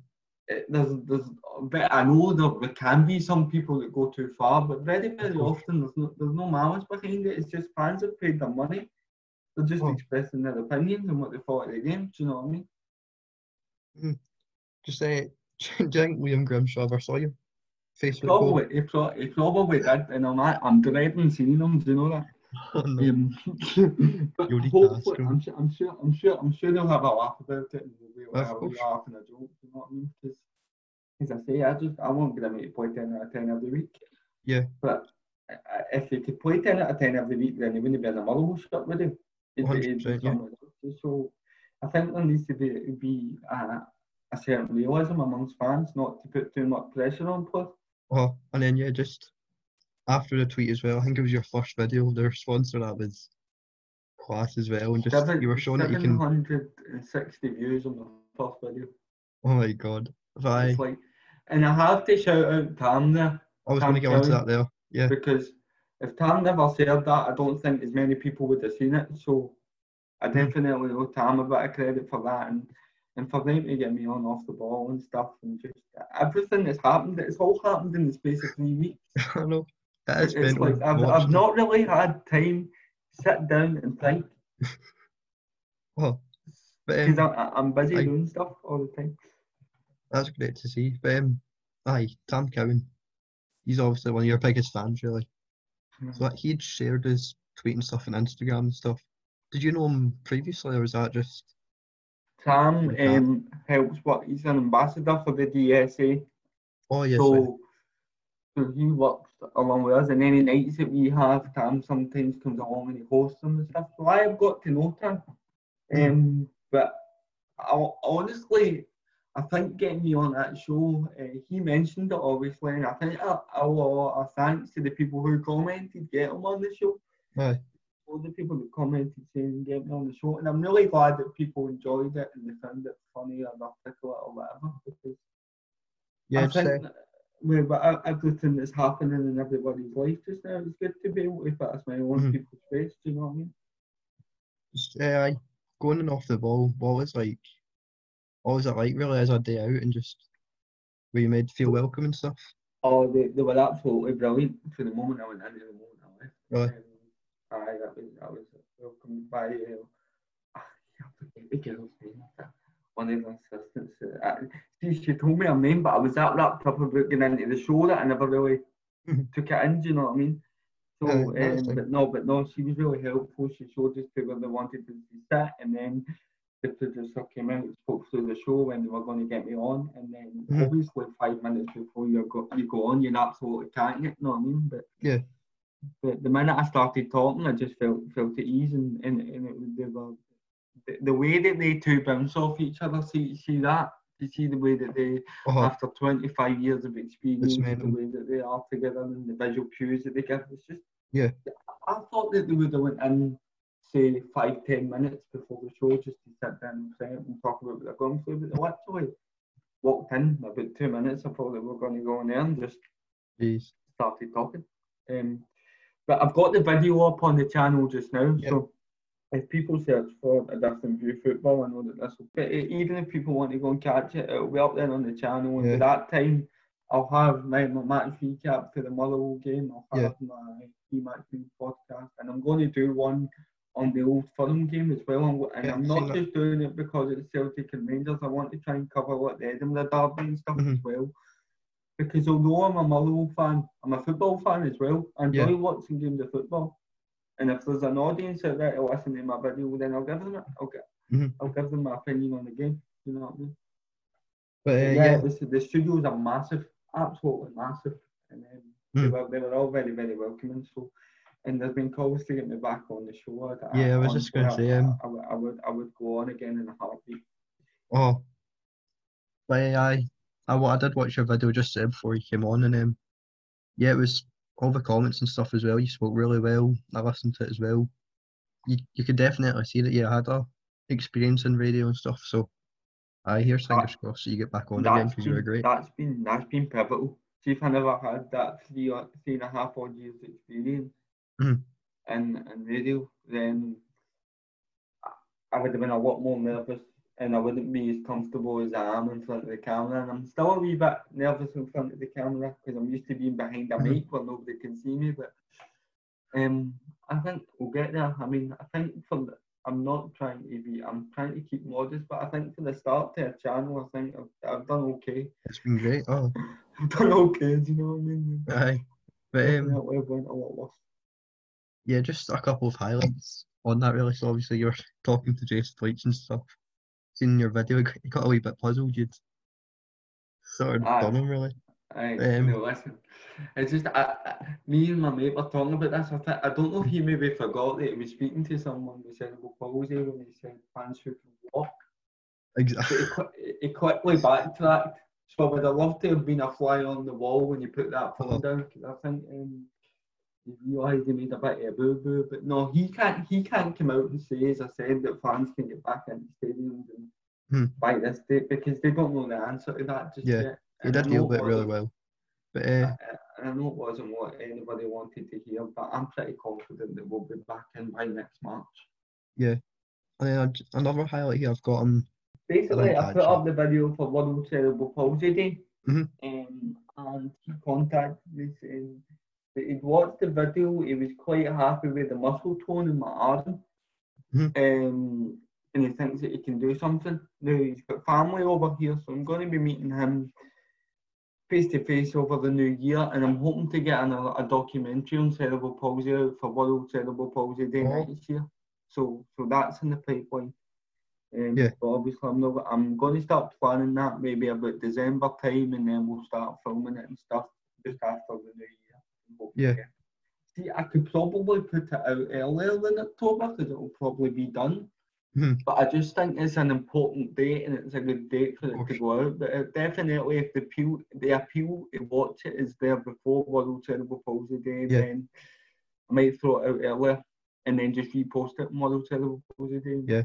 it- There's, there's, a bit, I know there, there can be some people that go too far, but very, very often there's no, there's no malice behind it. It's just fans have paid their money. They're just Oh. expressing their opinions and what they thought of the game. Do you know what I mean? Just uh, *laughs* do you think Liam Grimshaw ever saw you? Facebook goal? Probably, he, pro- he probably did, and I'm, I'm dreading seeing him. Do you know that? Oh, no. Um, but to ask hopefully, him. I'm sure, I'm sure, I'm sure, I'm sure they'll have a laugh about it, and we'll Of have a laugh and a joke. You know what I mean? Because, as I say, I just, I want Grimmy to play ten out of ten every week. Yeah. But uh, if he could play ten out of ten every week, then he wouldn't be in the Motherwell shop, would he? He'd be- he'd 100%, yeah. So, I think there needs to be be a, a certain realism amongst fans, not to put too much pressure on players. Oh, and then yeah, just after the tweet as well. I think it was your first video. The response to that was class as well, and just Seven- you were showing that you can. 760 views on the first video. Oh my god! If I, It's like, and I have to shout out Tam there I was going to get onto that there. Yeah, because if Tam never said that, I don't think as many people would have seen it. So I Mhm. definitely owe Tam a bit of credit for that and, and for them to get me on off the ball and stuff and just everything that's happened. It's all happened in the space of three weeks. I know. It has It's been. like I've, I've not really had time to sit down and think well, because um, I'm busy I- doing stuff all the time. that's great to see. But um, aye, Tam Cowan. He's obviously one of your biggest fans, really. Mm. So like, he'd shared his tweet and stuff on Instagram and stuff. Did you know him previously, or was that just? Sam um, helps what he's an ambassador for the DSA. Oh yes, right. so, so he works along with us, and any nights that we have, Tam sometimes comes along and he hosts them and stuff. So I have got to know Tam. Mm. Um, but I, honestly, I think getting me on that show, uh, he mentioned it obviously, and I think I, I owe a lot of thanks to the people who commented, get him on the show. Aye. All the people that commented saying get me on the show, and I'm really glad that people enjoyed it and they found it funny or articulate or whatever. Because Yeah, I think with everything that's happening in everybody's life just now, it's good to be able to put a smile on Mhm. people's face. Do you know what I mean? just uh, going and off the ball. What was like? What was it like really as a day out and just were you made feel welcome and stuff? Oh, they, they were absolutely brilliant from the moment I went in to the moment I left. Really? Um, that was that was welcomed by uh, ah, I forget the girl's name. One of the assistants. Uh, she told me her name, but I was that wrapped up about getting into the show that I never really took it in. Do you know what I mean? So, um, but no, but no, she was really helpful. She showed us to where they wanted to sit, and then the producer came out and spoke through the show when they were going to get me on, and then Mhm. obviously five minutes before you go you go on, you're absolutely can't it. You know what I mean? But Yeah. But the minute I started talking, I just felt felt at ease, and and, and it was they were the, the way that they two bounce off each other. See see that. You see the way that they, Oh, after 25 years of experience, the way that they are together and the visual cues that they give. It's just Yeah. I thought that they would have went in, say, five, ten minutes before the show just to sit down and and talk about what they're going through. But they literally walked in about two minutes. I thought they were going to go in there and just jeez. started talking. Um, but I've got the video up on the channel just now, Yeah. so if people search for a different view football, I know that this will. But even if people want to go and catch it, it'll be up there on the channel. And Yeah. that time, I'll have my, my match recap for the Motherwell game. I'll have my key match podcast, and I'm going to do one on the old firm game as well. And, and Yeah, I'm not seen that. just doing it because it's Celtic and Rangers. I want to try and cover what the Edinburgh Derby and stuff as Mhm. well because although I'm a Motherwell fan, I'm a football fan as well. I enjoy Yeah. watching games of football. And if there's an audience out there to listen to my video, then I'll give them it. I'll, get, Mhm. I'll give them my opinion on the game. You know what I mean? But uh, yeah, yeah, The, the studios are massive, absolutely massive. And um, they, Mm. were, they were all very, very welcoming. So, and there's been calls to get me back on the show. Yeah, I was just gonna say, I, um, I, would- I would, I would go on again in a heartbeat. oh, but uh, I, I, I did watch your video just before you came on, and um, yeah, it was all the comments and stuff as well. You spoke really well. I listened to it as well. You, you could definitely see that you had a experience in radio and stuff. So, I hear fingers crossed that you get back on again because you were great. that's been that's been pivotal. See if I never had that three or three and a half odd years experience Mhm. in in radio, then I- I would have been a lot more nervous and I wouldn't be as comfortable as I am in front of the camera. And I'm still a wee bit nervous in front of the camera because I'm used to being behind a Mhm. mic where nobody can see me. But um, I think we'll get there. I mean, I think from the, I'm not trying to be, I'm trying to keep modest, but I think from the start to a channel, I think I've, I've done okay. It's been great. Oh, *laughs* I've done okay, do you know what I mean? *laughs* aye. But um, Definitely went a lot worse. yeah, just a couple of highlights on that really. So obviously you're talking to Jason Leitch and stuff. Seen your video, you got- a wee bit puzzled. You'd sort of done him really. I, Um, no, listen. It's just I, I, me and my mate were talking about this. I, th- I don't know if he maybe forgot that he was speaking to someone with cerebral palsy when he said fans who can walk. But Exactly. he, qui- he quickly backtracked. So I would have loved to have been a fly on the wall when you put that phone Oh. down. I think um, he realised he made a bit of a boo boo. But no, he can't. He can't come out and say, as I said, that fans can get back into stadiums and Hmm. by this date because they don't know the answer to that just Yeah, yet. He And I did know deal it with it really well. But uh, I, I know it wasn't what anybody wanted to hear, but I'm pretty confident that we'll be back in by next March. Yeah. And another highlight here I've got on Basically, I like put up the video for World Cerebral Palsy Day, Mhm. um, and he contacted me saying he'd watched the video. He was quite happy with the muscle tone in my arm, Mhm. um, and he thinks that he can do something. Now he's got family over here, so I'm going to be meeting him face to face over the new year, and I'm hoping to get another a documentary on cerebral palsy out for World Cerebral Palsy Day Oh. next year. So, so that's in the pipeline. Um, Yeah. But obviously, I'm not. I'm going to start planning that maybe about December time, and then we'll start filming it and stuff just after the new year. And hope to Yeah. See, I could probably put it out earlier than October because it will probably be done. Mhm. But I just think it's an important date and it's a good date for it to go out. But it definitely, if the appeal, the appeal to watch it is there before World Cerebral Palsy Day, Yeah. then I might throw it out earlier and then just repost it on World Cerebral Palsy Day. Yeah.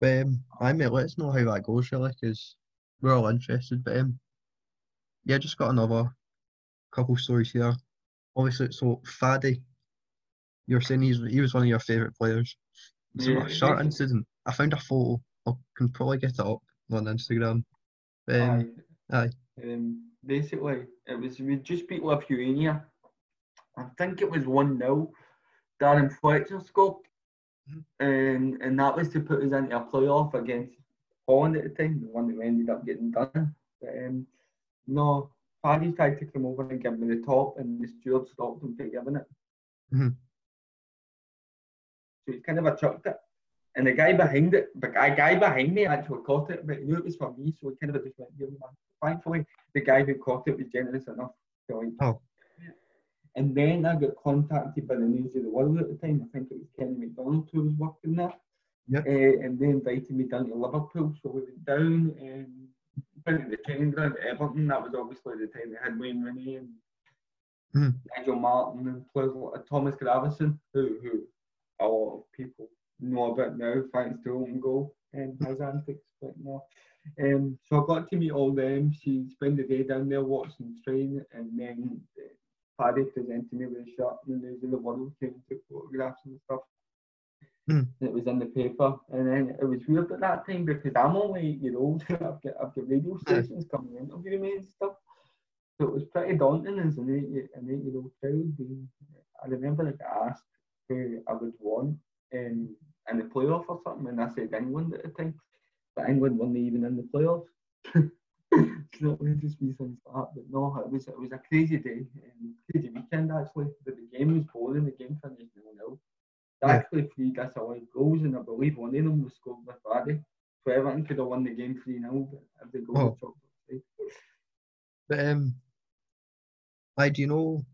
But um, I mate, let us know how that goes really, because we're all interested. But um, yeah, I just got another couple stories here. Obviously, so Faddy, you're saying he's he was one of your favourite players. So Yeah, a short incident. I found a photo. I can probably get it up on Instagram. Um, aye. Um, basically, it was we just beat Lithuania. I think it was one 0 Darren Fletcher scored, Mhm. and and that was to put us into a playoff against Holland at the time, the one that we ended up getting done. But um, no, Faddy tried to come over and give me the top, and the steward stopped him from giving it. Mhm. So he kind of a chucked it. And the guy behind it, the guy, guy behind me actually caught it, but he knew it was for me, so he kind of just went, give me. Thankfully, the guy who caught it was generous enough to like. Oh. And then I got contacted by the News of the World at the time. I think it was Kenny McDonald who was working there. Yep. Uh, and they invited me down to Liverpool, so we went down and went to the training ground at Everton. That was obviously the time they had Wayne Rooney and Mhm. Nigel Martyn and players like Thomas Gravesen, who who a lot of people know about now, thanks to own goal and his antics. But no. Um, so I got to meet all them. She spent the day down there watching train, and then uh, Faddy presented me with a shot, and the news of the world came and took photographs and stuff. And it was in the paper, and then it was weird at that time because I'm only eight year old. I've got I've got radio stations coming in interview me and stuff. So it was pretty daunting as an eight year, an eight year old child. Being, I remember like I asked who I would want um, in the playoff or something, and I said England at the time. But England weren't even in the playoffs. *laughs* so it just be things like that. But no, it was it was a crazy day, um, crazy weekend actually. But the game was boring. The game finished nil nil. They Yeah. actually three disallowed goals, and I believe one of them was scored by Faddy. So Everton could have won the game 3 0, but if they go Oh. the chocolate side. But um, I do you know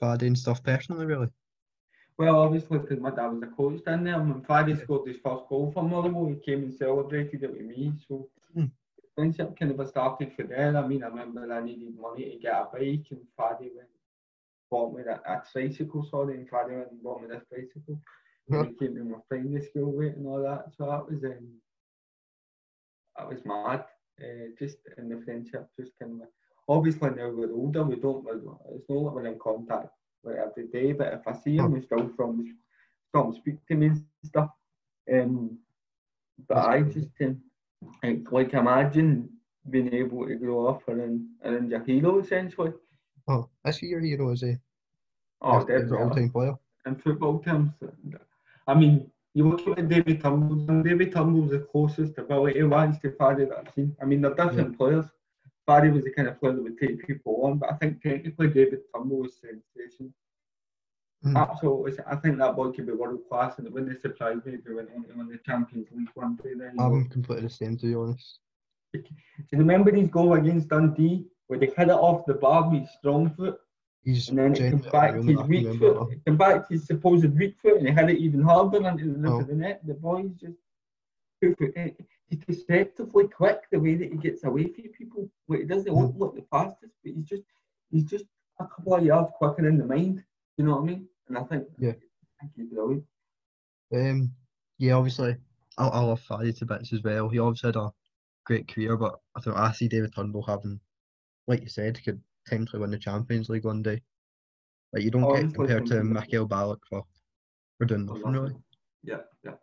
Faddy and stuff personally, really? Well, obviously, because my dad was a coach down there, and when Faddy scored his first goal for Motherwell, he came and celebrated it with me. So, Hmm. friendship kind of started for there. I mean, I remember I needed money to get a bike, and Faddy went bought me that a tricycle, sorry, and went and bought me this bicycle. when it came to my primary school weight and all that. So that was um, that was mad. Uh, just in the friendship, just kind of obviously now we're older, we don't. It's not like we're in contact like every day, but if I see him, we still from still speak to me and stuff. Um, but I just um, like, like imagine being able to grow up and and in your hero essentially. Oh, is he your hero? Is he? Oh, Your favourite definitely. all-time player. in football terms. I mean, you look at David Turnbull, and David Turnbull's the closest ability-wise to Faddy that I've seen. I mean, they're different players. Faddy was the kind of player that would take people on, but I think technically David Turnbull was sensation. Hmm. Absolutely, I think that boy could be world class, and it wouldn't surprise me if he went on to win the Champions League one day. Then, you know. I'm completely the same, to be honest. Do you remember his goal against Dundee, where they hit it off the bar with his strong foot? He's And then it comes genuinely back to his weak foot. It came back to his supposed weak foot, and he had it even harder into the Oh. of the net. The boy's just eh, he's deceptively quick the way that he gets away from people. Like he doesn't look like the fastest, but he's just he's just a couple of yards quicker in the mind. You know what I mean? And I think Yeah. I think he's brilliant. Um, yeah, obviously, I, I love Faddy to bits as well. He obviously had a great career, but I thought I see David Turnbull having, like you said, could potentially win the Champions League one day. Like you don't Oh, get compared to Michael Ballack for for doing nothing really. Yeah, yeah.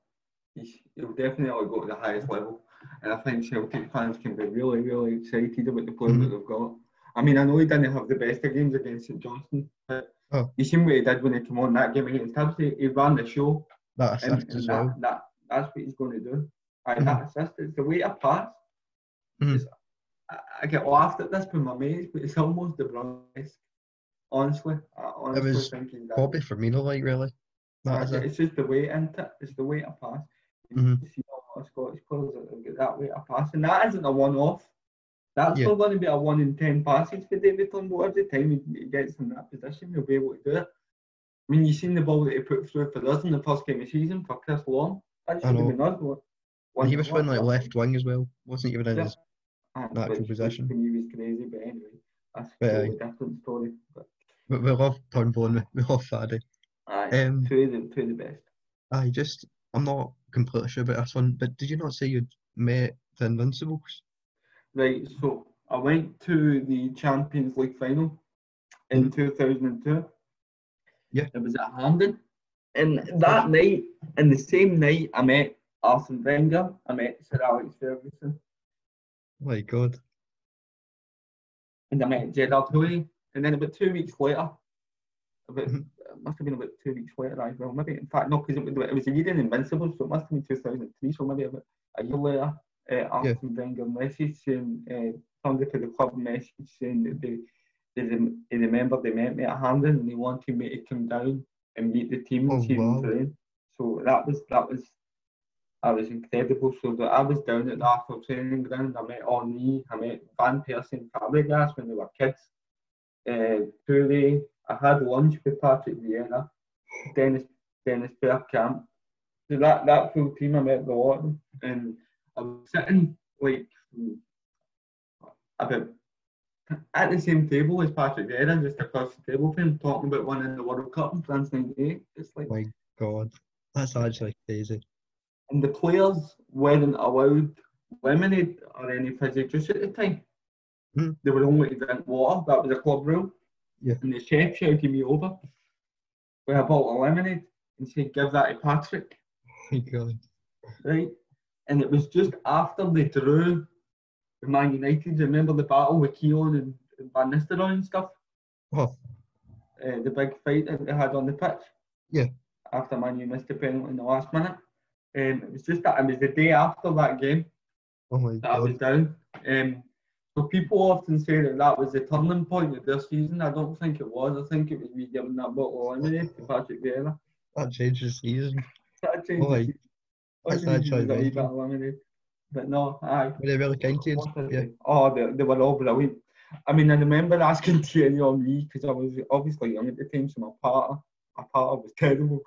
He's, he'll definitely go to the highest level. And I think Celtic fans can be really, really excited about the players Mhm. that they've got. I mean, I know he didn't have the best of games against St Johnstone, but Oh. you seen what he did when he came on that game against Hibs. He, he ran the show, That assist as well. that, that's what he's going to do. Aye, Mhm. that assist is the way to pass. Mhm. I, I get laughed at this by my mates, but it's almost De Bruyne-esque. Honestly, I honestly was think he's that. Bobby Firmino, like really. That it. it's just the way into it. It's the way to pass. You Mhm. see a lot of Scottish players that have got that way to pass, and that isn't a one-off. That's Yeah. not going to be a one in ten passes for David Turnbull. Every time he he gets in that position, he'll be able to do it. I mean, you've seen the ball that he put through for us in the first game of the season for Chris Long. That should have know. been us. one- he was playing like left wing as well. Wasn't even in Yeah. his and natural position. To was crazy, but anyway, that's a But, totally different story. But we, we love Turnbull and we, love Faddy. aye, Um, two of the two of the best. I just I'm not completely sure about this one, but did you not say you'd met the Invincibles? Right, so I went to the Champions League final in 2002. Yeah. It was at Hampden. And that night, and the same night, I met Arsene Wenger, I met Sir Alex Ferguson, My God. and I met Gerard Houllier. And then about two weeks later, about, Mhm. it must have been about two weeks later, I well, maybe, in fact, no, because it, was- it was a year in Invincibles, so it must have been 2003, so maybe about a year later, uh, Arsene Wenger message saying, uh, somebody to the club message saying that they, they, rem- they remembered they met me at Hampden and they wanted me to come down and meet the team and Oh, see them wow. train. So that was, that was, that was incredible. So I was down at the Arsenal training ground, I met Henry, I met Van Persie and Fabregas when they were kids. Uh, Toure, I had lunch with Patrick Vieira, Dennis Dennis Bergkamp. So that, that full team, I met the lot. And I was sitting like mm, about at the same table as Patrick Vieira, just across the table from him, talking about winning the World Cup in France 98. It's like, My God. That's actually crazy. And the players weren't allowed lemonade or any fizzy juice at the time. Hmm. They were only to drink water. That was a club rule. Yeah. And the chef shouted me over with a bottle of lemonade and said, "Give that to Patrick." *laughs* My God. right? And it was just after they drew with Man United. Remember the battle with Keown and, and Van Nistelrooy and stuff? Oh, Uh, the big fight that they had on the pitch. Yeah. After Man U missed the penalty in the last minute. Um, it was just that it was the day after that game oh my that I was down. Um, so people often say that that was the turning point of their season. I don't think it was. I think it was me giving that bottle of lemonade to Patrick Vieira. That changed the season. That changed Oh, season. that's All you need actually is a wee very bit of lemonade. But no, aye. Were they really kind to you? Yeah. Oh, they, they were all brilliant. I mean, I remember asking *laughs* Thierry Henry because I was obviously young at the time, so my partner, my partner was terrible.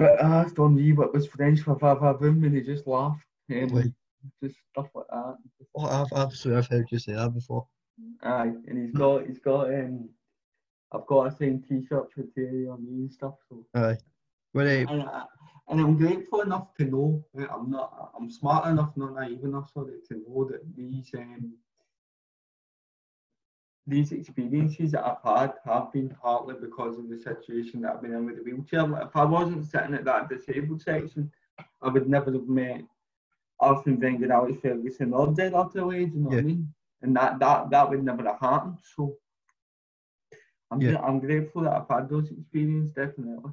But asked Henry what was French for va va voom, and he just laughed. And Like- just stuff like that. Oh, I've, I've, I've heard you say that before. Aye, and he's got, he's got, um, I've got a signed T-shirt for Thierry Henry and stuff. So Aye. Well, uh, and, I, and I'm grateful enough to know that I'm not, I'm smart enough, not naive enough, sorry, to know that these um, these experiences that I've had have been partly because of the situation that I've been in with the wheelchair. If I wasn't sitting at that disabled section, I would never have met Arsene Wenger, Alex Ferguson, or Gerard Houllier, do you know what I mean? And that, that, that would never have happened. So I'm, Yeah. I'm grateful that I've had those experiences, definitely.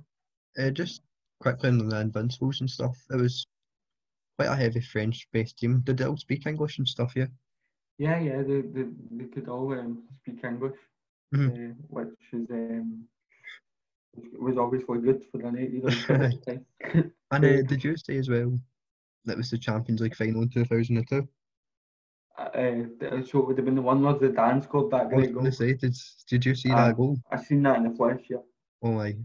uh, just quickly on the Invincibles and stuff, it was quite a heavy French-based team. Did they all speak English and stuff? Yeah. Yeah, yeah, they, they, they could all um, speak English, Mhm. uh, which is um, was obviously good for the native at the time. And uh, *laughs* did you say as well that was the Champions League final in 2002? uh, th- so it would have been the one where Zidane scored that great going goal. to say, did, did you see Ah. that goal? I seen that in the flesh, yeah. Oh my,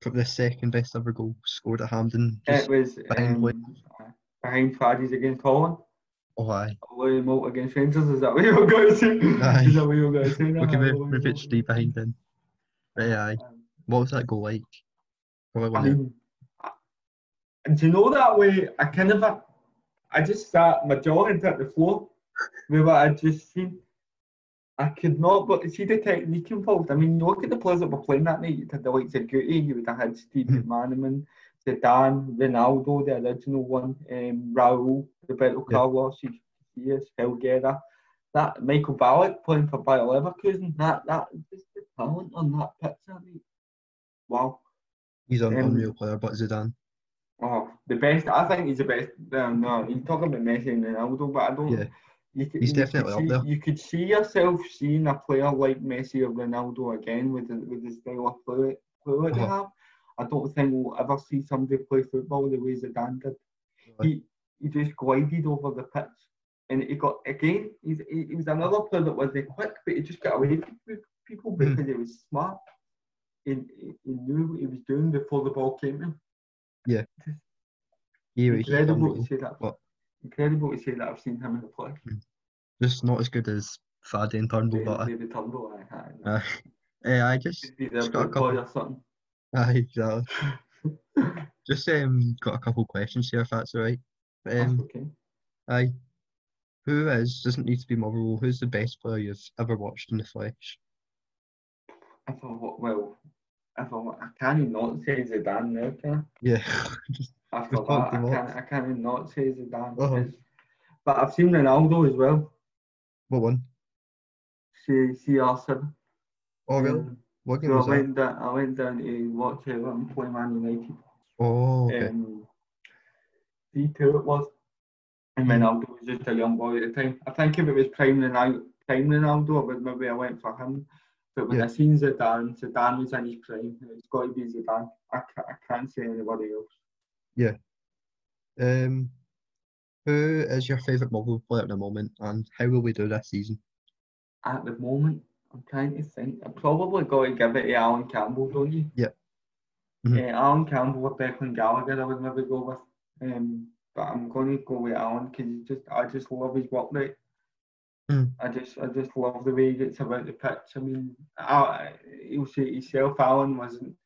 probably the second best ever goal scored at Hampden. It was behind um, uh, behind Faddy's against Holland. Oh aye. Louis Moult against Rangers, is that what you were going to say? Aye. Is that what you were going to say? We can move, move it straight behind then. Right, aye. Um, What was that goal like? Probably I mean, I- and to know that way? I kind of, I just sat my jaw into the floor with what I'd just seen. I could not, but see the technique involved. I mean, look at the players that were playing that night. You had the likes of Guti, you would have had Steve. McManaman, Zidane, Ronaldo, the original one, um, Raul, Roberto Yeah. Carlos, yes, Helguera. That Michael Ballack playing for Bayer Leverkusen. That that just the talent on that that night. Wow. He's an um, unreal player, but Zidane. Oh, the best. I think he's the best. Um, no, you talk about Messi and Ronaldo, but I don't. Yeah. You could, He's definitely could up see, there. You could see yourself seeing a player like Messi or Ronaldo again with the, with the style of play, play they Uh-huh. have. I don't think we'll ever see somebody play football the way Zidane did. He he just glided over the pitch, and he got again. He's, he, he was another player that wasn't quick, but he just got away from people Mhm. because he was smart. He, he knew what he was doing before the ball came him. Yeah, he's Incredible to say that. But- Incredible to say that I've seen him in the flesh. Just not as good as Faddy and Turnbull, but I, Turnbull, aye, aye. uh, *laughs* I just, Could be their just got a couple. *laughs* Aye, exactly. Just um, got a couple questions here, if that's all right. That's Um, okay. aye. Who is, doesn't need to be Motherwell, who's the best player you've ever watched in the flesh? If I, wa- well, if I, wa- I can't not say Zidane now, can I? Yeah, *laughs* After that, I can't, I can't not say Zidane. Uh-huh. But I've seen Ronaldo as well. what one? See, CR7. Oh, really? Um, Game so I was that? went down, I went down to watch play Man United. Oh, okay. Um, D2 it was. And Mm. Ronaldo was just a young boy at the time. I think if it was prime Ronaldo, prime Ronaldo, I would maybe I went for him. But when Yeah. I seen Zidane, Zidane was in his prime. It's got to be Zidane. I can't, I can't say anybody else. Yeah. Um, who is your favourite Motherwell player at the moment, and how will we do this season? At the moment, I'm trying to think. I probably got to give it to Alan Campbell, don't you? Mhm. Uh, Alan Campbell or Declan Gallagher, I would maybe go with. Um, but I'm going to go with Alan because just I just love his work rate. Mm. I just I just love the way he gets about the pitch. I mean, I, he'll say himself, Alan wasn't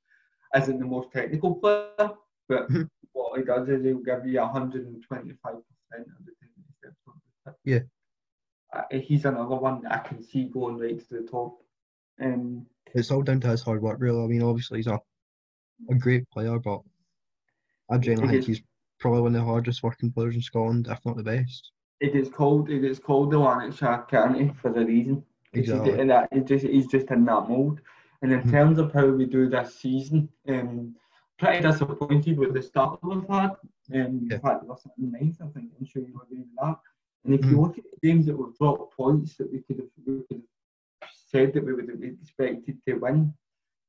isn't the most technical player, but Mhm. what he does is he'll give you 125 percent of the time he steps on the pitch. Yeah. Uh, he's another one that I can see going right to the top. Um, It's all down to his hard work, really. I mean, obviously he's a a great player, but I genuinely think he's probably one of the hardest working players in Scotland, if not the best. it is called it is called the Lanarkshire County for a reason. Exactly. did that, just, he's just in that mould. And in Mhm. terms of how we do this season, um, pretty disappointed with the start we've had. Um, Yeah. In fact, we're sitting ninth, I think. I'm sure you agree with that. And if you Mhm. look at the games that we've dropped points that we could have, we could have said that we would have expected to win,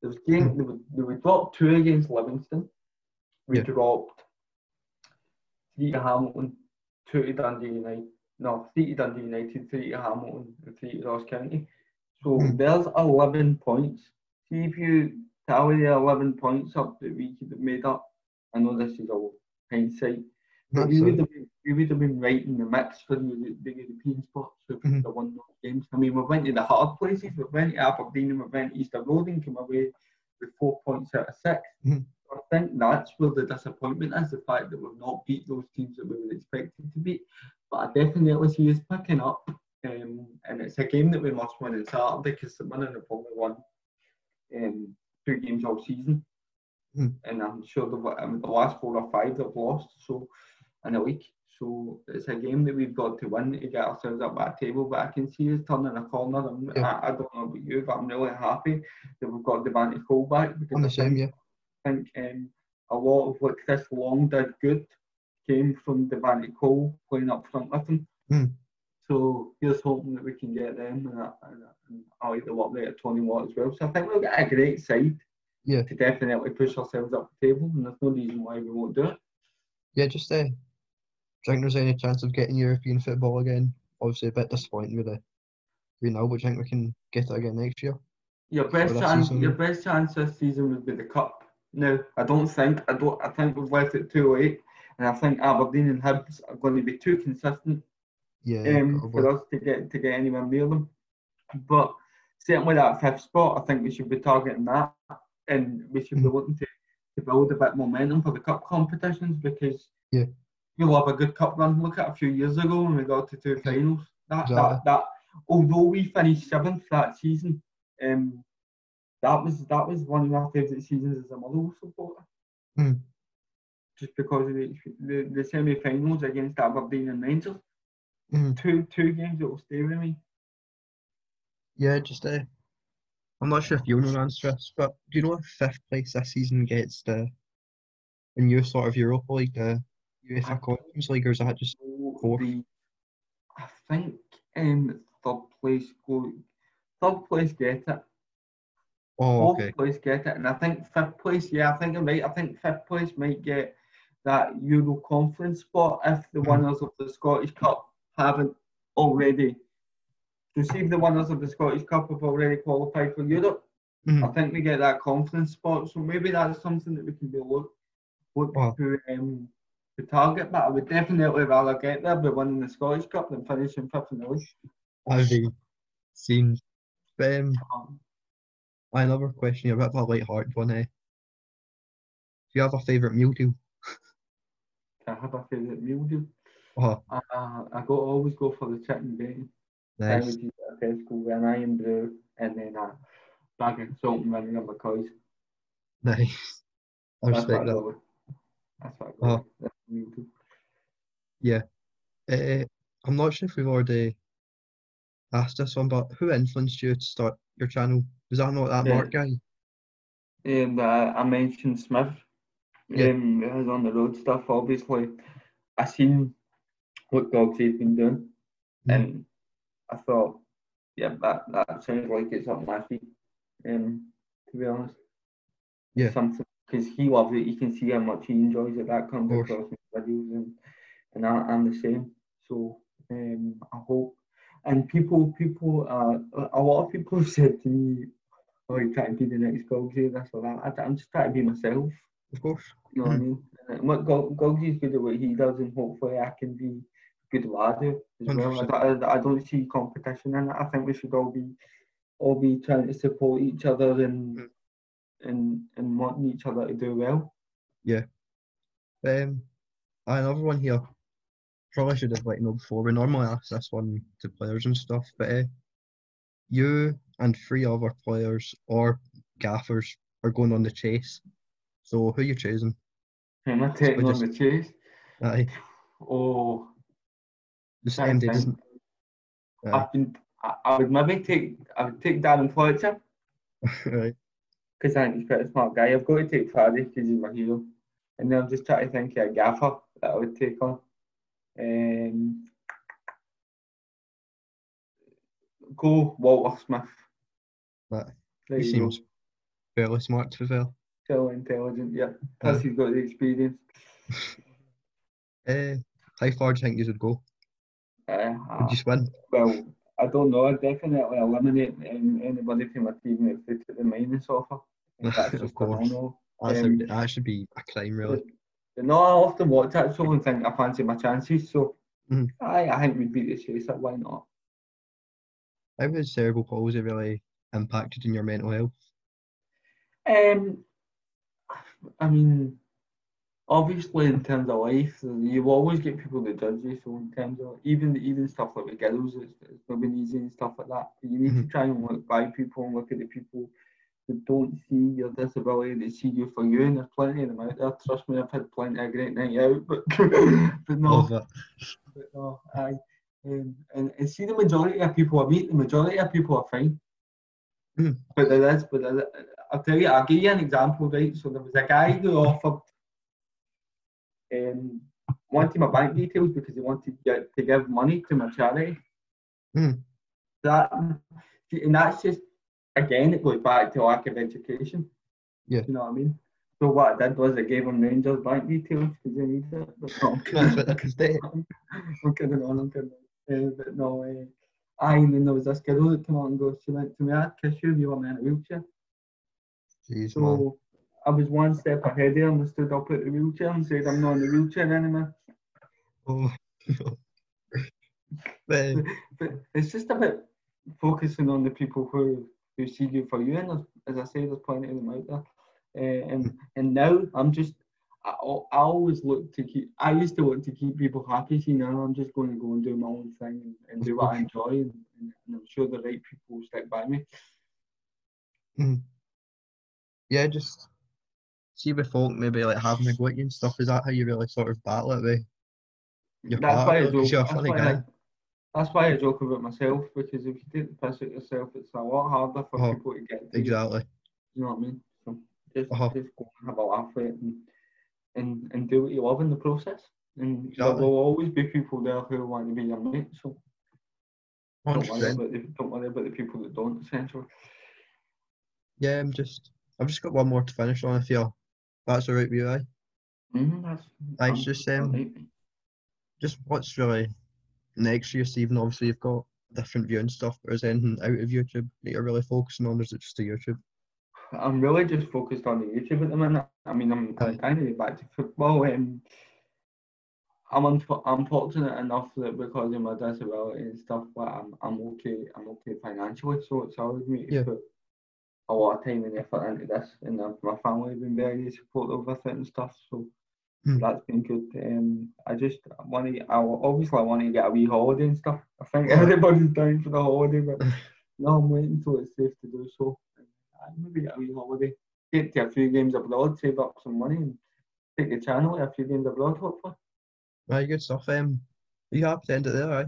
there was game, was, there we dropped two against Livingston. We Yeah. dropped three to Hamilton, two to Dundee United, no, three to Dundee United, three to Hamilton, and three to Ross County. So Mhm. there's 11 points. See if you tally the 11 points up that we could have made up. I know this is all hindsight. We would, have been, we would have been right in the mix for the, the European spots we Mhm. had won those games. I mean, we went to the hard places. We went to Aberdeen and we went to Easter Road and came away with four points out of 6 Mhm. Our think that's where the disappointment is the fact that we've not beat those teams that we were expected to beat. But I definitely see us picking up. Um, and it's a game that we must win on Saturday because the winning have only won um, two games all season. Hmm. And I'm sure the, um, the last four or five they've lost so in a week. So it's a game that we've got to win to get ourselves up that table. But I can see us turning a corner. And Yeah. I, I don't know about you, but I'm really happy that we've got Devante Cole back because On the I same, think, yeah. I think um, a lot of what Chris Long did good came from Devante Cole playing up front with him. Hmm. So here's hoping that we can get them, and, I- and, and I like the work rate of Tony Watt as well. So I think we'll get a great side Yeah. to definitely push ourselves up the table, and there's no reason why we won't do it. Yeah, just uh, do you think there's any chance of getting European football again? Obviously, a bit disappointing with the we know, but do you think we can get it again next year? Your best chance, season? your best chance this season would be the cup. No, I don't think. I don't. I think we've left it too late, and I think Aberdeen and Hibs are going to be too consistent Yeah, um, for us to get to get anywhere near them. But certainly that fifth spot, I think we should be targeting that, and we should be Mhm. looking to, to build a bit momentum for the cup competitions because Yeah. You'll have a good cup run. Look at a few years ago when we got to two finals. That, Exactly. that that although we finished seventh that season, um, that was that was one of my favourite seasons as a Motherwell supporter. Mm. Just because of the, the, the semi-finals against Aberdeen and Rangers, Mhm. two two games that will stay with me. Yeah, just uh, I'm not sure if you'll know the answer this, but do you know if fifth place this season gets the the new sort of Europa League, the UEFA Conference League, or is that just Fourth. the- I think um, third place go third place get it. oh okay. Fourth place get it, and I think fifth place. Yeah, I think I'm right. I think fifth place might get that Euro Conference spot if the Mhm. winners of the Scottish Cup haven't already. So see if the winners of the Scottish Cup have already qualified for Europe. Mhm. I think we get that conference spot. So maybe that's something that we can be look look Wow. to um to target. But I would definitely rather get there by winning the Scottish Cup than finishing fifth in the league. I've seen. Um, Um, another question, a bit of a light-hearted one. Eh? Do you have a favourite meal deal? *laughs* I have a favourite meal deal. Oh, I, I, I go always go for the chicken bacon nice, sandwiches at Tesco with an Irn-Bru and then a bag of salt and vinegar because nice. I I respect that. That's what Oh. That's the. Uh, I'm not sure if we've already asked this one, but who influenced you to start your channel? Was that not that Yeah. Mark guy? And uh, I mentioned Smith, Yeah. um, his on the road stuff. Obviously, I seen what Gogsey's been doing, Mhm. and I thought, yeah, that that sounds like it's up my street. Um, to be honest, Yeah. something because he loves it. You can see how much he enjoys it. That comes across in videos, and and I, I'm the same. So um, I hope. And people, people, uh, a lot of people have said to me, "Oh, you trying to be the next Gogsy, this or that." I, I'm just trying to be myself. Of course. You know what I mean? And what Go- Gogsy's good at what he does, and hopefully I can be good at what I do as well. I, 100%. don't- I, I don't see competition in it. I think we should all be all be trying to support each other and Mm. And and wanting each other to do well. Yeah. Um, another one here. Probably should have let you know before. We normally ask this one to players and stuff, but uh, you and three other players or gaffers are going on the chase. So who are you choosing? Am I taking on just- the chase? Aye, Oh, the same day, doesn't? I've been. I, I would maybe take. I would take Darren Fletcher *laughs* right. Because I think he's quite a smart guy. I've got to take Faddy because he's my hero, and then I'm just trying to think of a gaffer that I would take on. Um, go Walter Smith. There He you go. seems fairly smart to be fair. Still intelligent, yeah. Plus he's got the experience. Uh, *laughs* how far do you think you would go? Uh, Would you win? well, I don't know. I'd definitely eliminate um, anybody from my team if they took the minus offer. *laughs* That's Of course. Um, that should be a crime, really. But no, I often watch that show and think I fancy my chances. So Mhm. I, I think we'd beat the Chaser. Why not? How has cerebral palsy really impacted in your mental health? Um, I mean, obviously in terms of life, you always get people that judge you. So in terms of even even stuff like with girls, it's, it's not been easy and stuff like that. But you need to try and look by people and look at the people that don't see your disability, that see you for you, and there's plenty of them out there. Trust me, I've had plenty of great night out, *laughs* but but no, but no, I um, and, and see the majority of people I meet, the majority of people are fine. Mm. But there is, but there, I'll tell you, I'll give you an example, right? So there was a guy who offered um, wanted my bank details because he wanted to, get, to give money to my charity. Mm. That and that's just again it goes back to lack of education. Yeah. You know what I mean? So what I did was I gave him Rangers bank details because they needed it. But no, I'm *laughs* That's what I say. *laughs* I'm kidding on, I'm kidding. Uh, but no, uh, aye, and then there was this girl that came out and goes, she went to me, I'd kiss you if you were in a wheelchair. Jeez, man. I was one step ahead of him and stood up at the wheelchair and said, I'm not in the wheelchair anymore. Oh. Man, But it's just about focusing on the people who, who see you for you. And as I say, there's plenty of them out there. Uh, and and now I'm just, I, I always look to keep, I used to want to keep people happy. See, now I'm just going to go and do my own thing and, and do what I *laughs* enjoy. And, and, and I'm sure the right people will stick by me. yeah, just see with folk maybe like having a go at you and stuff. Is that how you really sort of battle it with your That's why I joke. you're a That's why guy. I, that's why I joke about myself because if you take the piss at yourself, it's a lot harder for Uh-huh. people to get to. Exactly. You know what I mean? So just, Uh-huh. just go and have a laugh with it and, and, and do what you love in the process. And there will always be people there who want to be your mate. So don't worry about the, don't worry about the people that don't. Essentially. Yeah, I'm just. I've just got one more to finish on. If you're, that's alright with you, aye. Mm-hmm, that's, Aye, it's just um, right. just what's really next you, Stephen? Obviously, you've got different viewing stuff. But is anything out of YouTube that you're really focusing on? Or is it just the YouTube? I'm really just focused on the YouTube at the minute. I mean, I'm, Aye. Kind of back to football. Um, I'm unf- I'm fortunate enough that because of my disability and stuff, but I'm I'm okay. I'm okay financially, so it's allowed me to Yeah. put a lot of time and effort into this, and uh, my family have been very supportive with it and stuff. So Hmm. that's been good. Um, I just want to. I obviously I want to get a wee holiday and stuff. I think everybody's down for the holiday, but *laughs* no, I'm waiting until it's safe to do so. Uh, maybe get a wee holiday, get to a few games abroad, save up some money, and take the channel a few games abroad. Hopefully, Aye, good stuff. Um, are you happy to end it there? Aye.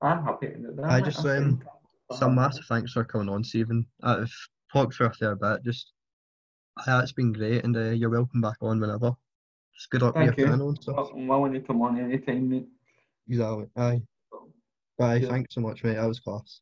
I'm happy to do that. I just, um. Some massive thanks for coming on, Stephen. I've talked for a fair bit. Just, aye, it's been great, and uh, you're welcome back on whenever. Just good luck with Thank your you. channel and stuff. Well, I'm willing to come on anytime, mate. Exactly. Aye. Aye, Yeah. thanks so much, mate. That was class.